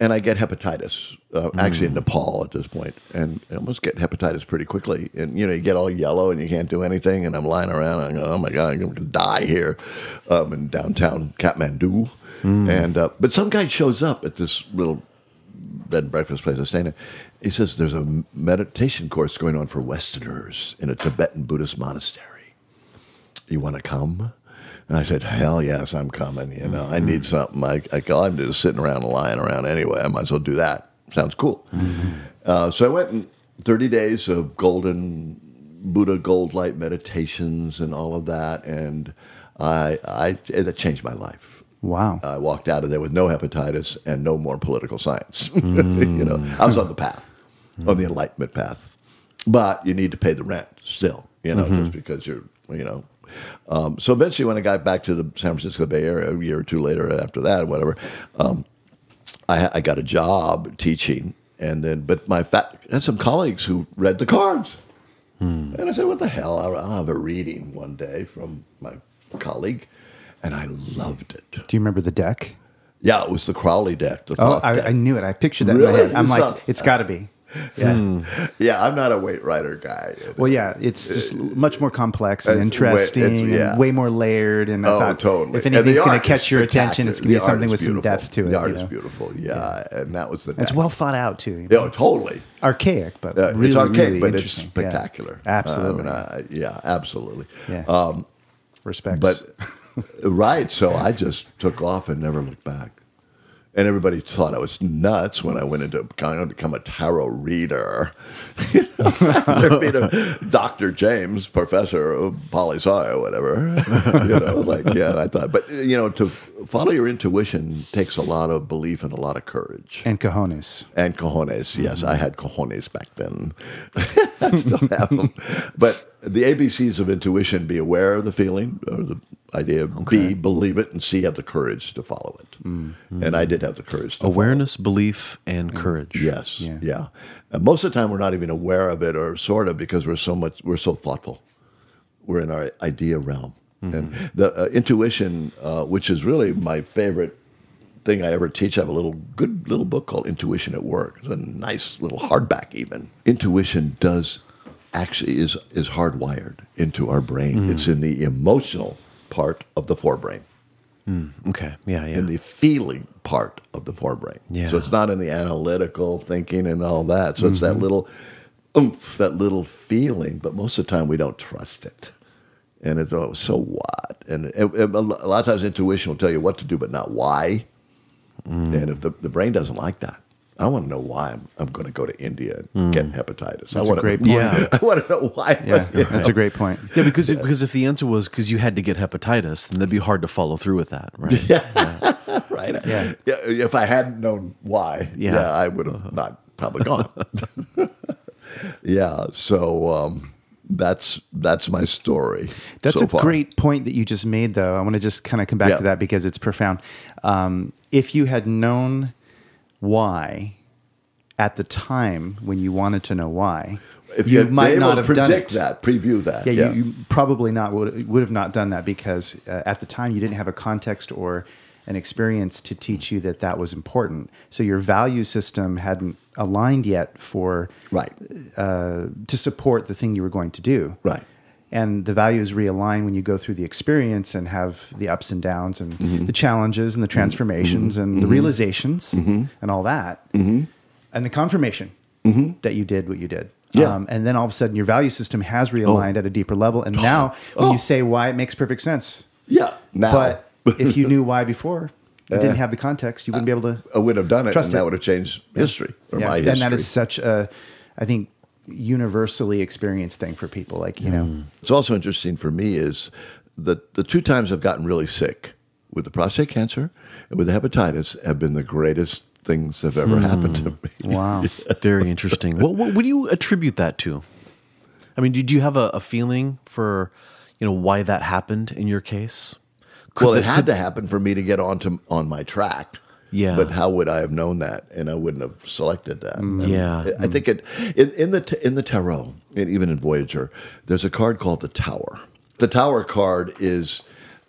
and I get hepatitis, uh, actually in Nepal at this point, and I almost get hepatitis pretty quickly. And, you know, you get all yellow and you can't do anything. And I'm lying around and I go, oh my God, I'm going to die here um, in downtown Kathmandu. And, uh, but some guy shows up at this little bed and breakfast place I was staying at. He says there's a meditation course going on for Westerners in a Tibetan Buddhist monastery you want to come? And I said, hell yes, I'm coming. You know, I need something. I, I, all I'm just sitting around and lying around anyway. I might as well do that. Sounds cool. Uh, so I went in 30 days of golden Buddha gold light meditations and all of that. And I, I, it changed my life. Wow. I walked out of there with no hepatitis and no more political science. you know, I was on the path, on the enlightenment path. But you need to pay the rent still, you know, just because you're, you know. Um, so eventually, when I got back to the San Francisco Bay Area a year or two later after that, whatever, um, I, I got a job teaching. And then, but my fat, had some colleagues who read the cards. And I said, what the hell? I'll, I'll have a reading one day from my colleague. And I loved it. Do you remember the deck? Yeah, it was the Crowley deck. The Oh, I, deck. I knew it. I pictured that in my Really? head. I'm You like, saw- it's got to be. Yeah. yeah, I'm not a Waite Rider guy. Well, yeah, it's just much more complex and It's way- interesting it's- yeah. and way more layered. And Oh, totally. if anything's going to catch your attention, it's going to be spectacular. Something with some depth to it. The art you is beautiful. Yeah, and that was the. It's well thought out too. you Yeah, know? totally. archaic, but Uh, really, it's archaic, really but it's interesting. Yeah. spectacular. Absolutely, I- yeah, absolutely. Yeah. Um, respect. but right, so I just took off and never looked back. And everybody thought I was nuts when I went into kind of become a tarot reader. You know, being a Dr. James, professor of poli sci or whatever. you know, like yeah. I thought, but you know, to follow your intuition takes a lot of belief and a lot of courage. and cojones. And cojones, yes, mm-hmm. I had cojones back then. I still have them. But the ABCs of intuition: be aware of the feeling, or the idea. B, believe it, and C, have the courage to follow it. Mm-hmm. And I did have the courage. to follow. Awareness, belief, and courage. Yes, Yeah. yeah. And most of the time, we're not even aware of it, or sort of, because we're so much, we're so thoughtful. We're in our idea realm, and the uh, intuition, uh, which is really my favorite thing I ever teach. I have a little good little book called Intuition at Work. It's a nice little hardback, even. Intuition does actually is is hardwired into our brain. It's in the emotional part of the forebrain Okay. Yeah. Yeah. in the feeling part of the forebrain. Yeah. So it's not in the analytical thinking and all that. So it's that little oomph, that little feeling. But most of the time, we don't trust it. And it's oh, so what? And it, it- a lot of times, intuition will tell you what to do, but not why. And if the, the brain doesn't like that, I want to know why I'm, I'm going to go to India and get hepatitis. I That's a great to, point. Yeah. I want to know why. Yeah, you that's know. a great point. Yeah, because because if the answer was because you had to get hepatitis, then that'd be hard to follow through with that, right? Yeah, right? Yeah. yeah. If I hadn't known why, Yeah. yeah, I would have not probably gone. yeah. So um, that's that's my story. That's so a far. great point that you just made, though. I want to just kind of come back Yeah. to that because it's profound. Um, if you had known why at the time when you wanted to know why, If you, had might not have predict that, preview that. Yeah, Yeah, You, you probably not would would have not done that because uh, at the time you didn't have a context or an experience to teach you that that was important. So your value system hadn't aligned yet for right, uh, to support the thing you were going to do. right. and the values realign when you go through the experience and have the ups and downs and Mm-hmm. the challenges and the transformations and the realizations Mm-hmm. and all that and the confirmation that you did what you did Mm-hmm. Yeah. um, and then all of a sudden your value system has realigned at a deeper level and now when Oh. you say why it makes perfect sense Yeah. Now, but if you knew why before you Uh, didn't have the context you wouldn't be able to I would have done it, Trust and that would have changed history or yeah, my history. and that is such a i think universally experienced thing for people like you know Mm. What's also interesting for me is that the two times I've gotten really sick with the prostate cancer and with the hepatitis have been the greatest things that have ever happened to me. wow Very interesting. what, what, what do you attribute that to? I mean, did you have a, a feeling for, you know, why that happened in your case? Well, it had to happen for me to get onto on my track. Yeah. But how would I have known that? And I wouldn't have selected that. And Yeah. I think it in, in the in the tarot, and even in Voyager, there's a card called the Tower. The Tower card is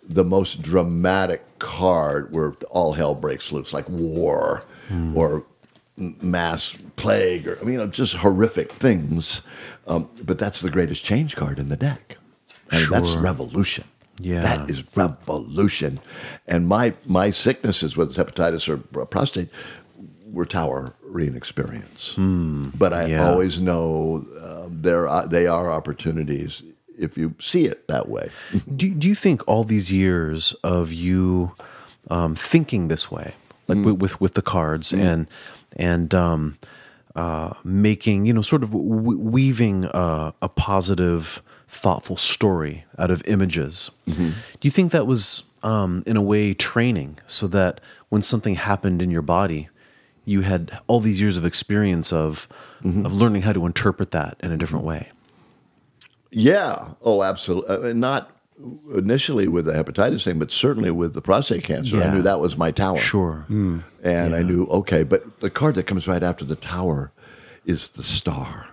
the most dramatic card where all hell breaks loose, like war or mass plague, or I mean, you know, just horrific things. Um, but that's the greatest change card in the deck. I mean, that's revolution. Yeah. That is revolution. And my my sicknesses, whether it's hepatitis or prostate, were tower experience. but I yeah. always know um, there are, they are opportunities if you see it that way. do, do you think all these years of you um, thinking this way, like with, with with the cards and and um, uh, making you know sort of w- weaving a, a positive, thoughtful story out of images, do you think that was um, in a way training so that when something happened in your body, you had all these years of experience of of learning how to interpret that in a different way? Yeah. Oh, absolutely. Uh, not initially with the hepatitis thing, but certainly with the prostate cancer. I knew that was my tower. Sure. And I knew, okay, but the card that comes right after the tower is the star.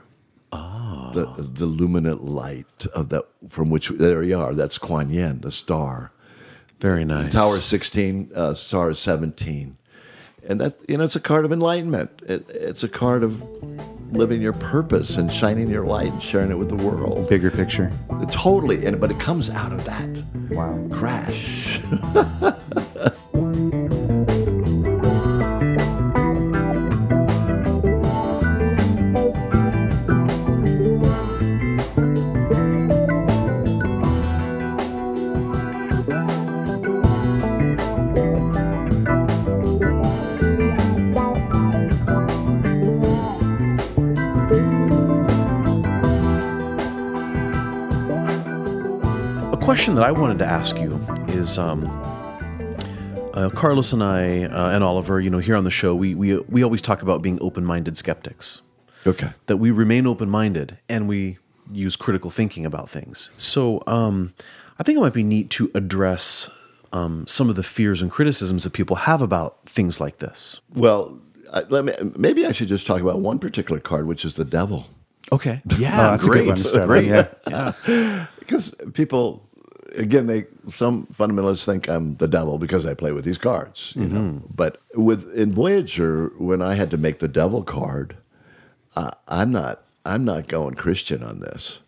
The, the luminant light of that from which there you are. That's Kuan Yin, the star. Very nice. Tower 16, uh, star 17. And that, you know, it's a card of enlightenment. It, it's a card of living your purpose and shining your light and sharing it with the world. bigger picture Totally. And, but it comes out of that wow crash. question that I wanted to ask you is, um, uh, Carlos and I uh, and Oliver, you know, here on the show, we we we always talk about being open-minded skeptics. Okay. That we remain open-minded and we use critical thinking about things. So, um, I think it might be neat to address um, some of the fears and criticisms that people have about things like this. Well, I, let me, maybe I should just talk about one particular card, which is the devil. Okay. Yeah. Oh, that's a good great. one great. yeah. Because people, again, they some fundamentalists think I'm the devil because I play with these cards, you know. But with in Voyager, when I had to make the devil card, uh, I'm not I'm not going Christian on this.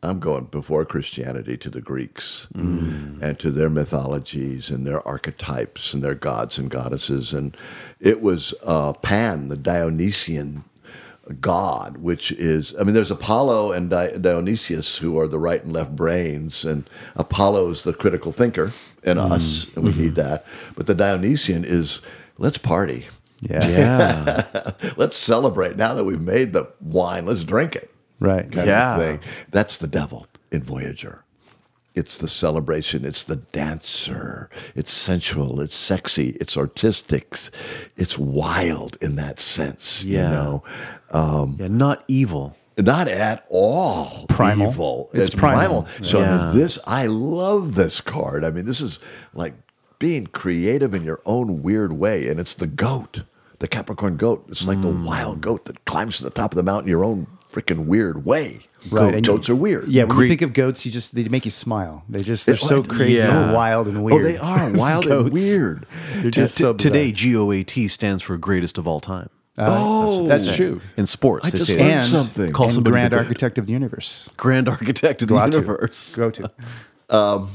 I'm going before Christianity to the Greeks and to their mythologies and their archetypes and their gods and goddesses. And it was uh, Pan, the Dionysian god, which is, I mean, there's Apollo and Di- Dionysius who are the right and left brains, and Apollo is the critical thinker in mm-hmm. us, and we need mm-hmm. that. But the Dionysian is, let's party. yeah Yeah. Let's celebrate now that we've made the wine. Let's drink it. right Yeah. That's the devil in Voyager. It's the celebration. It's the dancer. It's sensual. It's sexy. It's artistic. It's wild in that sense. Yeah. You know, um, yeah. Not evil. not at all Primal. evil. It's primal. So I Yeah. this, I love this card. I mean, this is like being creative in your own weird way, and it's the goat, the Capricorn goat. It's like the mm. wild goat that climbs to the top of the mountain your own freaking weird way. Goat- and you- goats are weird. yeah when Great. you think of goats you just they make you smile they just they're It- so like- crazy Yeah. and wild and Oh, weird they are wild and weird. they're just T- so today. GOAT stands for greatest of all time. Uh, oh, That's true. in sports. I they just say learned. And, something. Call and grand the- architect of the universe. grand architect of the Go out to. universe. Go to. Um,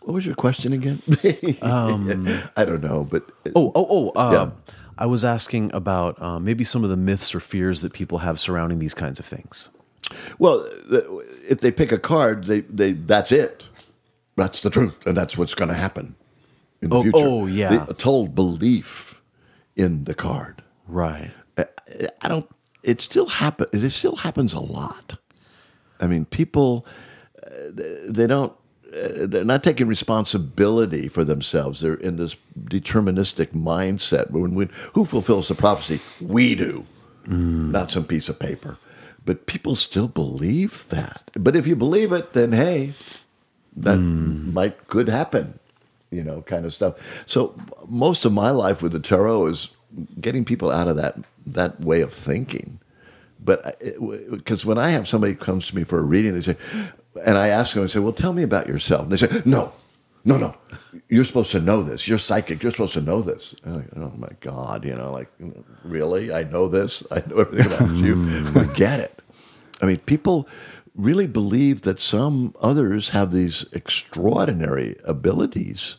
what was your question again? Um, I don't know, but Oh, oh, oh. Uh, Yeah. Um, I was asking about uh, maybe some of the myths or fears that people have surrounding these kinds of things. Well, if they pick a card, they, they that's it. That's the truth, and that's what's going to happen in the Oh, future. oh, yeah. the total belief in the card. Right. I, I don't. It still happen. It still happens a lot. I mean, people uh, they don't. Uh, they're not taking responsibility for themselves. They're in this deterministic mindset. When, when who fulfills the prophecy? We do, not some piece of paper. But people still believe that. But if you believe it, then hey, that might could happen, you know, kind of stuff. So most of my life with the tarot is getting people out of that that way of thinking. But because when I have somebody comes to me for a reading, they say, and I ask them, I say, "Well, tell me about yourself." And they say, "No, no, no, you're supposed to know this. You're psychic. You're supposed to know this." Like, oh my god, you know, like really, I know this. I know everything about you. Hmm. Forget it. I mean, people really believe that some others have these extraordinary abilities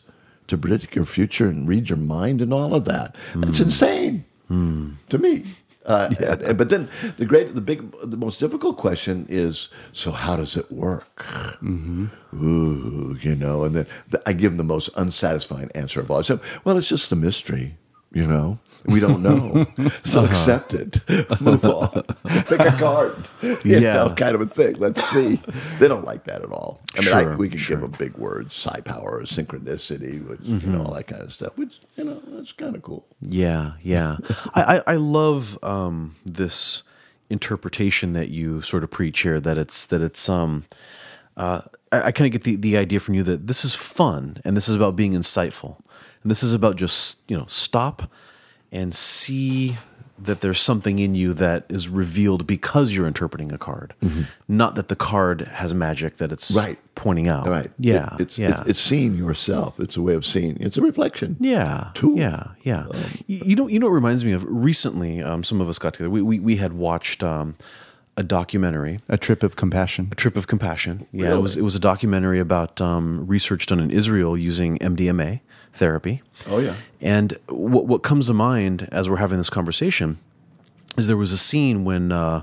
to predict your future and read your mind and all of that. It's hmm. insane hmm. to me. Uh, and- and- but then the great, the big, the most difficult question is: so how does it work? Ooh, you know, and then the, I give them the most unsatisfying answer of all. I said, "Well, it's just a mystery." You know, we don't know, so accept it. Move on. Pick a card. You Yeah. know, kind of a thing. Let's see. They don't like that at all. I mean, I, Sure, we can sure. give them big words, psi power, synchronicity, which you know, all that kind of stuff. Which you know, that's kind of cool. Yeah, yeah. I, I, I love um, this interpretation that you sort of preach here. That it's that it's um, uh, I, I kind of get the the idea from you that this is fun and this is about being insightful and this is about just you know stop and see that there's something in you that is revealed because you're interpreting a card, not that the card has magic that it's Right. pointing out. Right. Yeah. It- it's, yeah. It's, it's seeing yourself. It's a way of seeing. It's a reflection. Yeah, tool. yeah, yeah. you, you know, you know, what reminds me of recently. Um, some of us got together. We we, we had watched um, a documentary, A trip of compassion. A trip of Compassion. Yeah, it was it was a documentary about um, research done in Israel using MDMA therapy. Oh, yeah. And what what comes to mind as we're having this conversation is there was a scene when uh,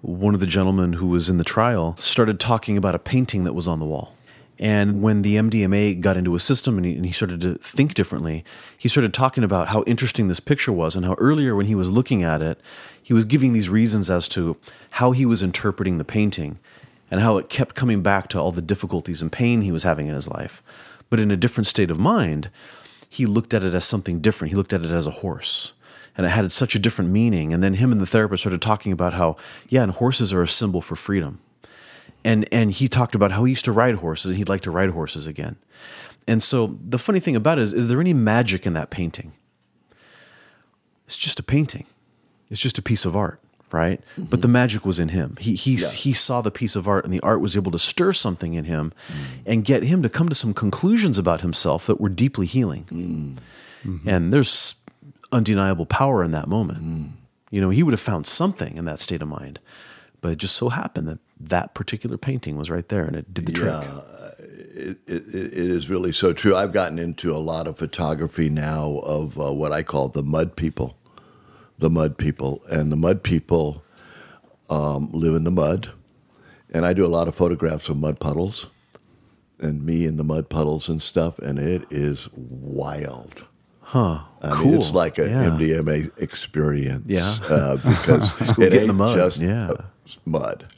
one of the gentlemen who was in the trial started talking about a painting that was on the wall. And when the MDMA got into his system and he, and he started to think differently, he started talking about how interesting this picture was and how earlier when he was looking at it, he was giving these reasons as to how he was interpreting the painting and how it kept coming back to all the difficulties and pain he was having in his life. But in a different state of mind, he looked at it as something different. He looked at it as a horse. And it had such a different meaning. And then him and the therapist started talking about how, yeah, and horses are a symbol for freedom. And and he talked about how he used to ride horses and he'd like to ride horses again. And so the funny thing about it is, is there any magic in that painting? It's just a painting. It's just a piece of art, right? But mm-hmm. the magic was in him. He he Yeah. he saw the piece of art and the art was able to stir something in him mm. and get him to come to some conclusions about himself that were deeply healing. Mm. Mm-hmm. And there's undeniable power in that moment. Mm. You know, he would have found something in that state of mind. But it just so happened that that particular painting was right there and it did the trick. Uh, it, it, it is really so true. I've gotten into a lot of photography now of uh, what I call the mud people. The mud people. And the mud people um, live in the mud. And I do a lot of photographs of mud puddles and me in the mud puddles and stuff. And it is wild. Huh. I cool. mean, it's like an Yeah. MDMA experience. Yeah. Uh, because it ain't the mud, just yeah. mud.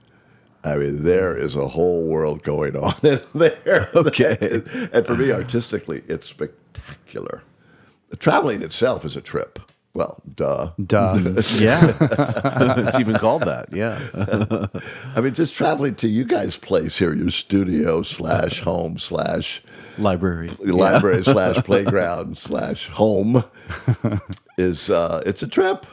I mean, there is a whole world going on in there. Okay. and for me, artistically, it's spectacular. The traveling itself is a trip. Well, duh. Duh. Yeah. it's even called that. Yeah. I mean, just traveling to you guys' place here, your studio slash home slash Library. library slash playground slash home is uh, it's a trip.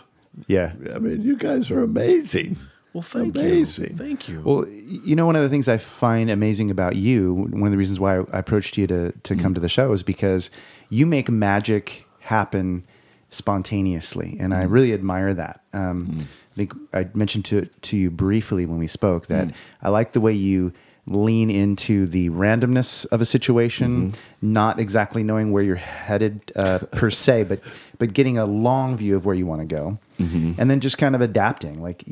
yeah. I mean, you guys are amazing. Well, thank Amazing. you. Thank you. Well, you know, one of the things I find amazing about you, one of the reasons why I approached you to, to come to the show is because you make magic happen spontaneously, and I mm. really admire that. Um, mm. I think I mentioned to to you briefly when we spoke that mm. I like the way you lean into the randomness of a situation, mm-hmm. not exactly knowing where you're headed uh, per se, but but getting a long view of where you want to go, mm-hmm. and then just kind of adapting. Like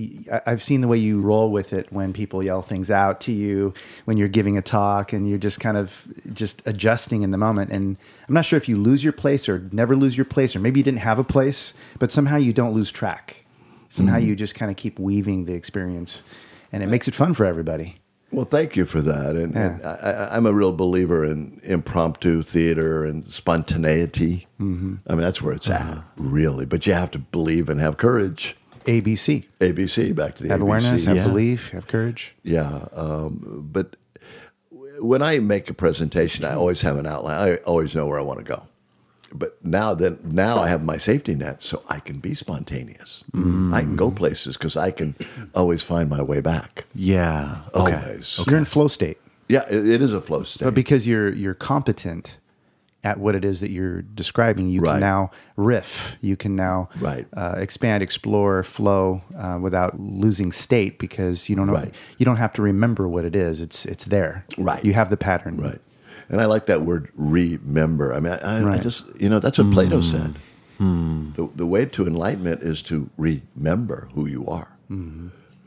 I've seen the way you roll with it when people yell things out to you when you're giving a talk, and you're just kind of just adjusting in the moment. And I'm not sure if you lose your place or never lose your place, or maybe you didn't have a place, but somehow you don't lose track. Somehow you just kind of keep weaving the experience, and it makes it fun for everybody. Well, thank you for that. And, and I, I, I'm a real believer in impromptu theater and spontaneity. Mm-hmm. I mean, that's where it's at, really. But you have to believe and have courage. ABC. ABC, back to the ABC. Have ABC. awareness, have yeah. belief, have courage. Yeah, um, but when I make a presentation, I always have an outline. I always know where I want to go. But now, then, now I have my safety net, so I can be spontaneous. Mm. I can go places because I can always find my way back. Yeah. Okay. Always. You're in flow state, Yeah, it, it is a flow state. but because you're you're competent at what it is that you're describing, you Right. can now riff. You can now Right. uh, expand, explore, flow uh, without losing state because you don't know Right. you don't have to remember what it is. It's it's there. Right. You have the pattern. Right. And I like that word remember. I mean, I, I, I just, you know, that's what Plato said. The, the way to enlightenment is to remember who you are.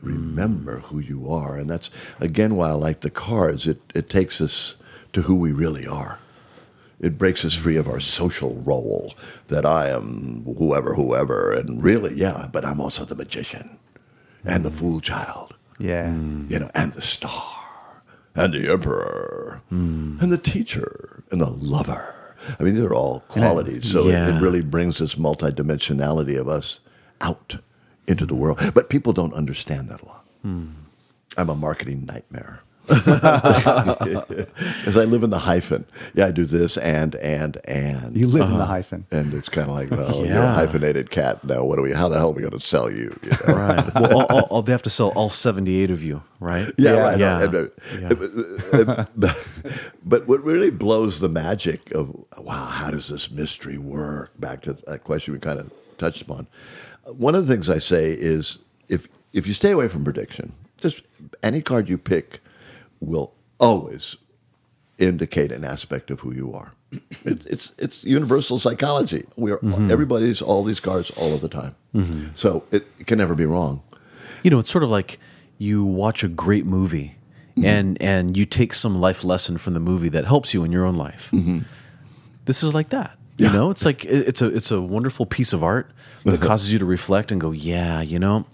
Remember who you are. And that's, again, why I like the cards. It, it takes us to who we really are. It breaks us free of our social role that I am whoever, whoever. And really, yeah, but I'm also the magician and the fool child Yeah. Mm. you know, and the star, and the emperor, mm. and the teacher, and the lover. I mean, these are all qualities. So it, Yeah. it really brings this multidimensionality of us out into the world. But people don't understand that a lot. Hmm. I'm a marketing nightmare. As I live in the hyphen. Yeah, I do this and and and. You live in the hyphen. and it's kind of like, well, you're a Yeah. hyphenated cat. Now, what do we? How the hell are we going to sell you? you know? Right. Well, all, all, all- they have to sell all 78 of you, right? Yeah, Yeah, right. yeah. no, and, uh, but what really blows the magic of wow, how does this mystery work? Back to that question we kind of touched upon. One of the things I say is if if you stay away from prediction, just any card you pick will always indicate an aspect of who you are. It, it's it's universal psychology. We are mm-hmm. everybody's all these cards all of the time, mm-hmm. so it, it can never be wrong. You know, it's sort of like you watch a great movie mm-hmm. and and you take some life lesson from the movie that helps you in your own life. This is like that. You Yeah. know, it's like it- it's a it's a wonderful piece of art that uh-huh. causes you to reflect and go, yeah, you know,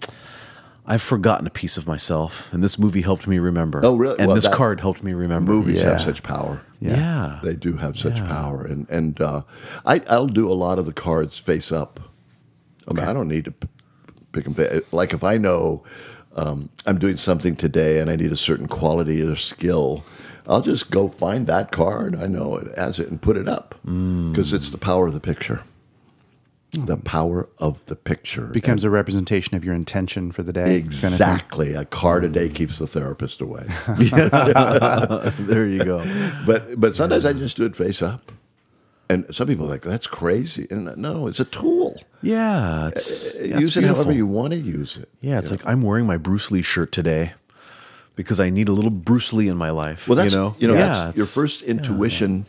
I've forgotten a piece of myself, and this movie helped me remember. Oh, really? And Well, this card helped me remember. Movies have such power. Yeah. They do have such Yeah. power, and and uh, I I'll do a lot of the cards face up. I mean, I don't need to pick them. Like if I know um, I'm doing something today and I need a certain quality or skill, I'll just go find that card. I know it as it and put it up because it's the power of the picture. The power of the picture Becomes a representation of your intention for the day. kind of exactly a card a day keeps the therapist away. there you go. But but sometimes I just do it face up, and some people are like that's crazy. And no, it's a tool. Yeah, it's Uh, yeah, use it however you want to use it. Yeah, it's like I'm wearing my Bruce Lee shirt today because I need a little Bruce Lee in my life. Well, that's you know, you know Yeah, that's your first intuition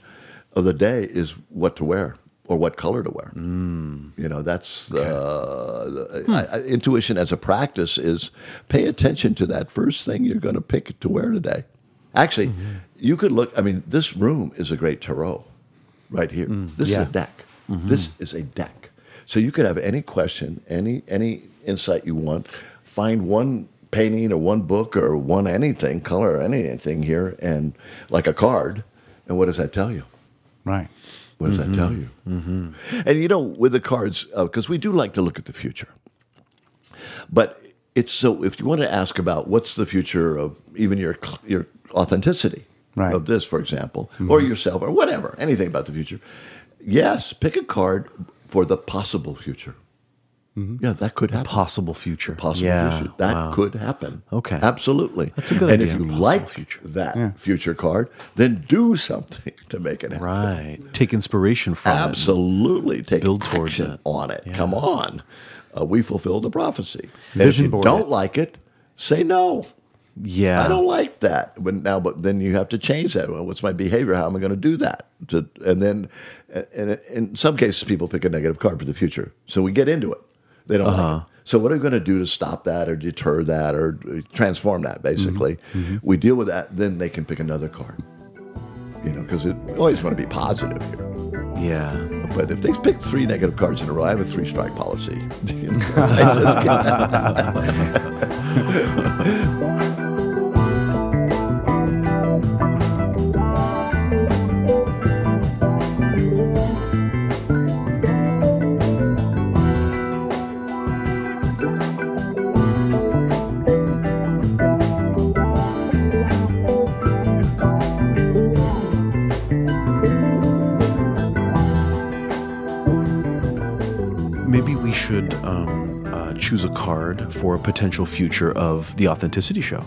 of the day is what to wear or what color to wear. Mm. You know, that's uh, I, I, intuition as a practice is pay attention to that first thing you're going to pick to wear today. Actually, Mm-hmm. you could look. I mean, this room is a great tarot right here. Mm, this yeah. is a deck. Mm-hmm. This is a deck. So you could have any question, any any insight you want. Find one painting or one book or one anything, color or anything here, and like a card. And what does that tell you? Right. What does that mm-hmm. tell you? Mm-hmm. And you know, with the cards, uh, because we do like to look at the future, but it's so. If you want to ask about what's the future of even your your authenticity Right. of this, for example, mm-hmm. or yourself, or whatever, anything about the future, yes, pick a card for the possible future. Yeah, that could happen. Possible future. Possible yeah. future. That wow. could happen. Okay. Absolutely. That's a good and idea, And if you like future. that future card, then do something to make it happen. Right. Take inspiration from it. Absolutely. Take Build towards it. on it. Come on. Uh, we fulfill the prophecy. And Vision if you board don't it. like it, say no. Yeah. I don't like that. But now, but then you have to change that. Well, what's my behavior? How am I going to do that? To, and then, and in some cases, people pick a negative card for the future. So we get into it. They don't Uh-huh. like it. So what are we going to do to stop that or deter that or transform that? Basically, Mm-hmm. we deal with that. Then they can pick another card. You know, because it always want to be positive here. Yeah. But if they pick three negative cards in a row, I have a three strike policy. choose a card for a potential future of the Authenticity Show.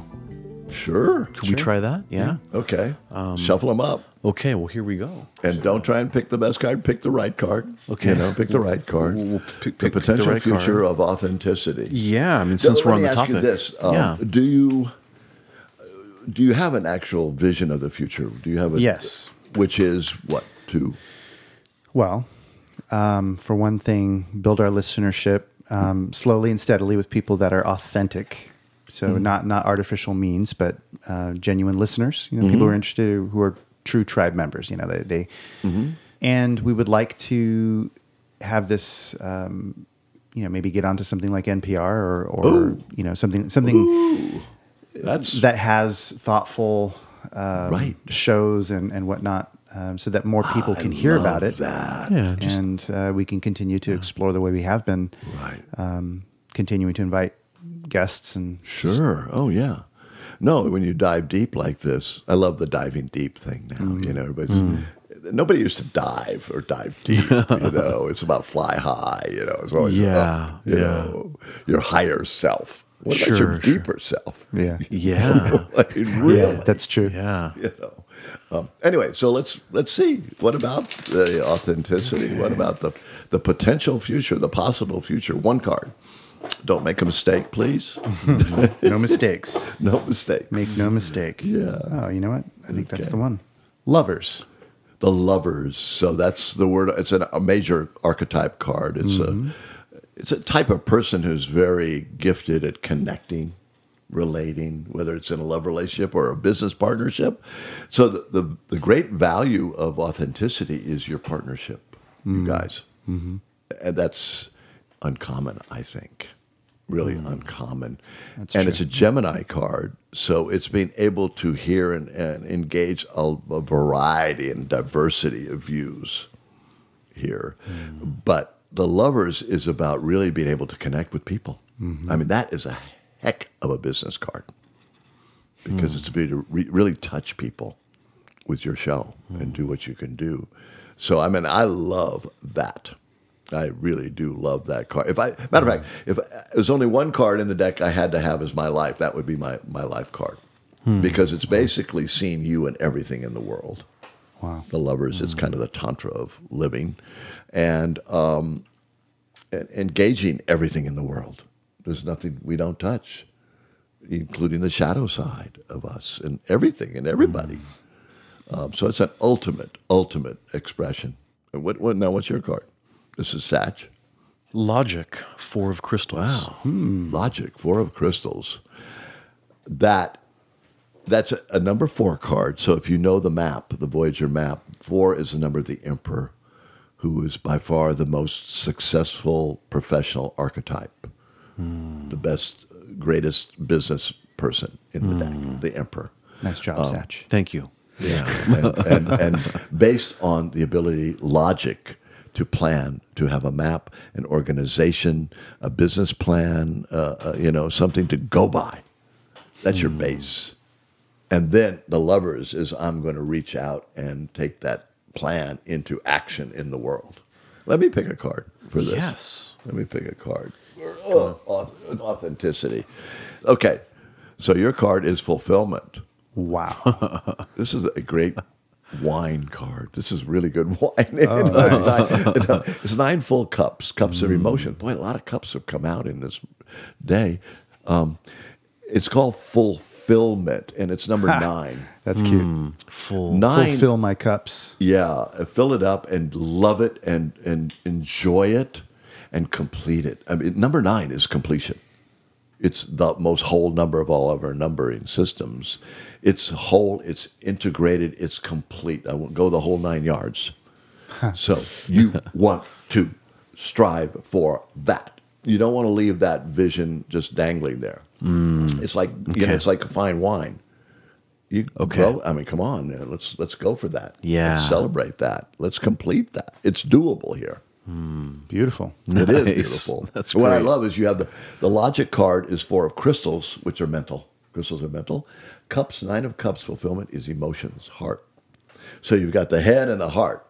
sure. Could we try that? Yeah. Okay. Um, Shuffle them up. Okay. Well, here we go. And don't try and pick the best card. Pick the right card. Okay. You know, pick the right card. We'll- we'll pick- the pick- pick the potential right future card. of authenticity. Yeah. I mean, So since let we're on me the ask topic. you this: um, yeah. Do you do you have an actual vision of the future? Do you have a Yes. Which is what to Well, um, for one thing, build our listenership um, slowly and steadily with people that are authentic. So not not artificial means, but uh, genuine listeners. You know, people who are interested, who are true tribe members. You know, they, they and we would like to have this. Um, you know, maybe get onto something like NPR or, or you know something something that's that has thoughtful um, Right. shows and, and whatnot, um, so that more people I can hear about it. That Yeah. Just, and uh, we can continue to explore the way we have been, right. um, continuing to invite guests and Sure. Oh yeah. No, when you dive deep like this, I love the diving deep thing now. Mm. You know, everybody's nobody used to dive or dive deep. you know, it's about fly high. You know, it's always Yeah, up, you yeah. know, your higher self. What about Sure, your sure. deeper self? yeah, yeah. Like, really? yeah, that's true. yeah. you know. Um, anyway, so let's let's see. What about the authenticity? What about the the potential future, the possible future? One card. Don't make a mistake, please. No mistakes. no mistakes. Make no mistake. Yeah. Oh, you know what? I think that's the one. Lovers. the lovers. So that's the word. It's an, a major archetype card. It's a it's a type of person who's very gifted at connecting, relating, whether it's in a love relationship or a business partnership. So the the, the great value of authenticity is your partnership, you mm-hmm. guys, mm-hmm. and that's uncommon. I think. Really mm. uncommon. and it's a Gemini card, so it's being able to hear and, and engage a, a variety and diversity of views here. Mm. But the lovers is about really being able to connect with people. Mm-hmm. I mean, that is a heck of a business card because hmm. it's to be to re- really touch people with your show and hmm. do what you can do. So, I mean, I love that. I really do love that card. If I, matter of hmm. fact, if uh, there's only one card in the deck I had to have as my life, that would be my, my life card because it's basically seeing you and everything in the world. Wow. The lovers is kind of the tantra of living, and um, and engaging everything in the world. There's nothing we don't touch, including the shadow side of us and everything and everybody. Um, so it's an ultimate, ultimate expression. And what, what now? What's your card? This is Satch. Logic, four of crystals. Wow. Logic, four of crystals. That that's a, a number four card. So if you know the map, the Voyager map, four is the number of the Emperor, who is by far the most successful professional archetype, the best, greatest business person in the deck, the Emperor. Nice job, Satch. Thank you. Yeah, and, and, and based on the ability, logic to plan, to have a map, an organization, a business plan, uh, uh, you know, something to go by. That's your base. And then the lovers is I'm going to reach out and take that plan into action in the world. Let me pick a card for this. Yes. Let me pick a card. Oh, auth- authenticity. Okay. So your card is fulfillment. Wow. This is a great wine card. This is really good wine. it's, nine, it's nine full cups, cups of emotion. Boy, a lot of cups have come out in this day. Um, it's called fulfillment, and it's number nine. That's cute. Full. Nine. Fulfill my cups. Yeah, fill it up and love it and and enjoy it and complete it. I mean, number nine is completion. It's the most whole number of all of our numbering systems. It's whole. It's integrated. It's complete. I won't go the whole nine yards. So you want to strive for that. You don't want to leave that vision just dangling there. Mm, it's like you know, Okay. it's like a fine wine. You Okay. go. I mean, come on, man. Let's let's go for that. Yeah. Let's celebrate that. Let's complete that. It's doable here. Beautiful. It is Nice. beautiful. That's what I love is you have the the logic card is four of crystals, which are mental. Crystals are mental. Cups, nine of cups fulfillment is emotions, heart. So you've got the head and the heart.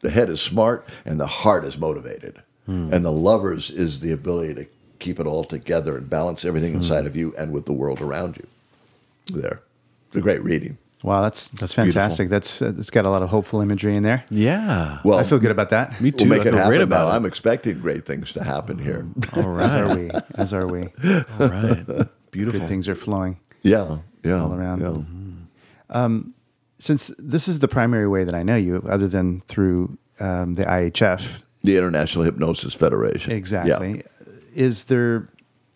The head is smart and the heart is motivated. Hmm. And the lovers is the ability to keep it all together and balance everything Hmm. inside of you and with the world around you. There. It's a great reading. Wow, that's that's beautiful. fantastic. That's uh, it's got a lot of hopeful imagery in there. Yeah. Well, I feel good about that. Me too. We'll make I it feel happen great about now. it. I'm expecting great things to happen here. All right. As are we. As are we. All right. Beautiful. Good things are flowing. Yeah, yeah, All around. Yeah. Since this is the primary way that I know you, other than through um, the IHF, The International Hypnosis Federation. exactly. Yeah. Is there?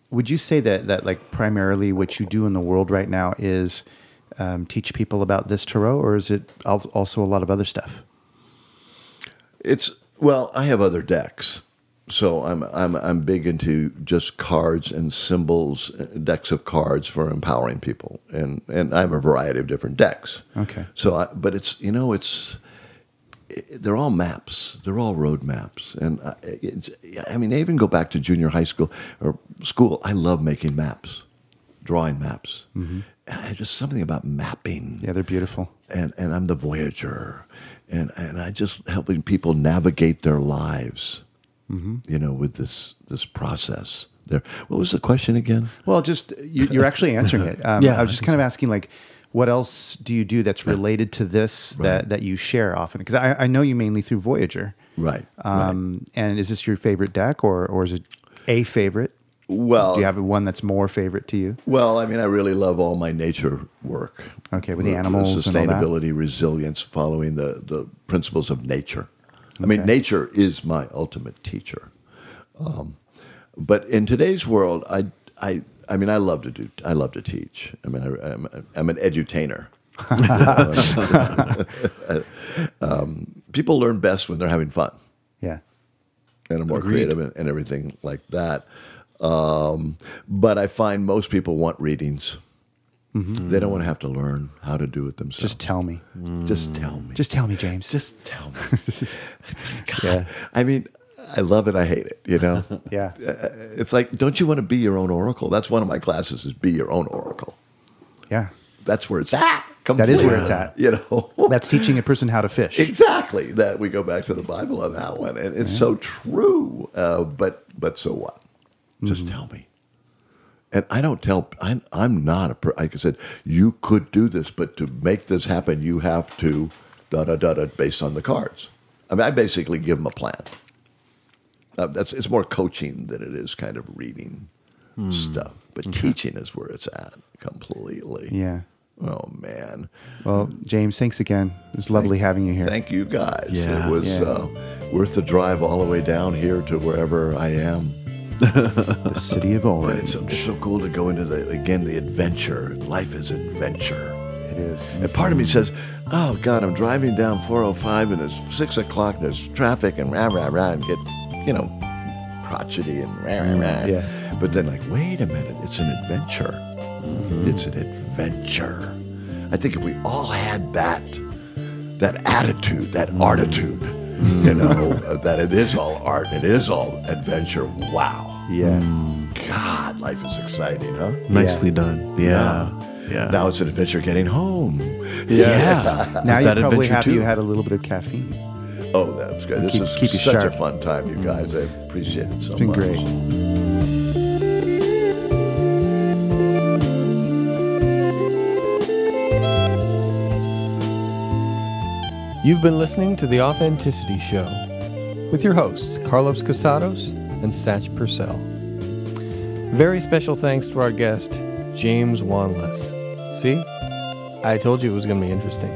Would you say that that like primarily what you do in the world right now is um, teach people about this tarot, or is it also a lot of other stuff? It's well, I have other decks, so I'm I'm I'm big into just cards and symbols, uh, decks of cards for empowering people, and and I have a variety of different decks. Okay. So, I, but it's you know it's they're all maps. They're all road maps, and I, it's, I mean, I even go back to junior high school or school. I love making maps, drawing maps. Mm-hmm. Just something about mapping Yeah, they're beautiful. and and I'm the voyager, and and I just helping people navigate their lives, you know, with this this process. There, what was the question again? Well, just you, you're actually answering it. Um, Yeah, I was just kind of asking, like, what else do you do that's related to this that, that you share often? Because I, I know you mainly through Voyager. Right. Um, And is this your favorite deck, or or is it a favorite? Well, Do you have one that's more favorite to you? well, I mean, I really love all my nature work. Okay, with the animals and sustainability, resilience, following the the principles of nature. I mean, nature is my ultimate teacher. Um, but in today's world, I I I mean, I love to do. I love to teach. I mean, I, I'm, I'm an edutainer. um, people learn best when they're having fun Yeah. and are more creative and, and everything like that. Um, but I find most people want readings. They don't want to have to learn how to do it themselves. Just tell me. just tell me. Just tell me, James. just tell me. God, Yeah. I mean, I love it. I hate it. You know. yeah. It's like, don't you want to be your own oracle? That's one of my classes. Is be your own oracle. Yeah. That's where it's at. That is where it's at. You know. That's teaching a person how to fish. exactly. That we go back to the Bible on that one, and it's so true. Uh, but but so what? Just Mm-hmm. tell me. And I don't tell. I'm I'm not a. Like I said, you could do this, but to make this happen, you have to da da da da based on the cards. I mean, I basically give them a plan. Uh, that's it's more coaching than it is kind of reading Hmm. stuff. But teaching is where it's at completely. Yeah. Oh man. Well, James, thanks again. It was lovely having you here. Thank you guys. Yeah. it was Yeah. uh, worth the drive all the way down here to wherever I am. the city of Orange. it's so, it's so cool to go into the again the adventure. Life is adventure. it is. And part of me says, "Oh God, I'm driving down 405 and it's six o'clock. There's traffic and rah rah rah, and get you know crotchety and rah rah mm, rah." Yeah. But then like, wait a minute, it's an adventure. Mm-hmm. It's an adventure. I think if we all had that that attitude, that mm-hmm. artitude, you know, uh, that it is all art, it is all adventure. Wow. Yeah. God, life is exciting, huh? Nicely done. Yeah. Yeah. Now it's an adventure getting home. Yes. Now Is you're probably adventure happy too? you had a little bit of caffeine. Oh, that, it's good. This keep- is keep you such sharp. a fun time, you guys. I appreciate it so It's been much. great. You've been listening to The Authenticity Show with your hosts, Carlos Casados and Satch Purcell. Very special thanks to our guest, James Wanless. See? I told you it was going to be interesting.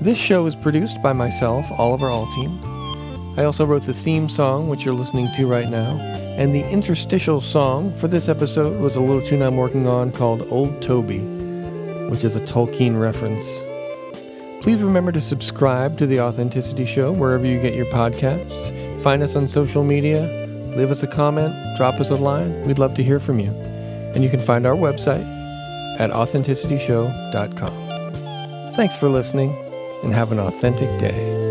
This show is produced by myself, Oliver Altine. I also wrote the theme song, which you're listening to right now, and the interstitial song for this episode was a little tune I'm working on called Old Toby, which is a Tolkien reference. Please remember to subscribe to The Authenticity Show wherever you get your podcasts. Find us on social media, leave us a comment, drop us a line. We'd love to hear from you. And you can find our website at authenticityshow.com. Thanks for listening and have an authentic day.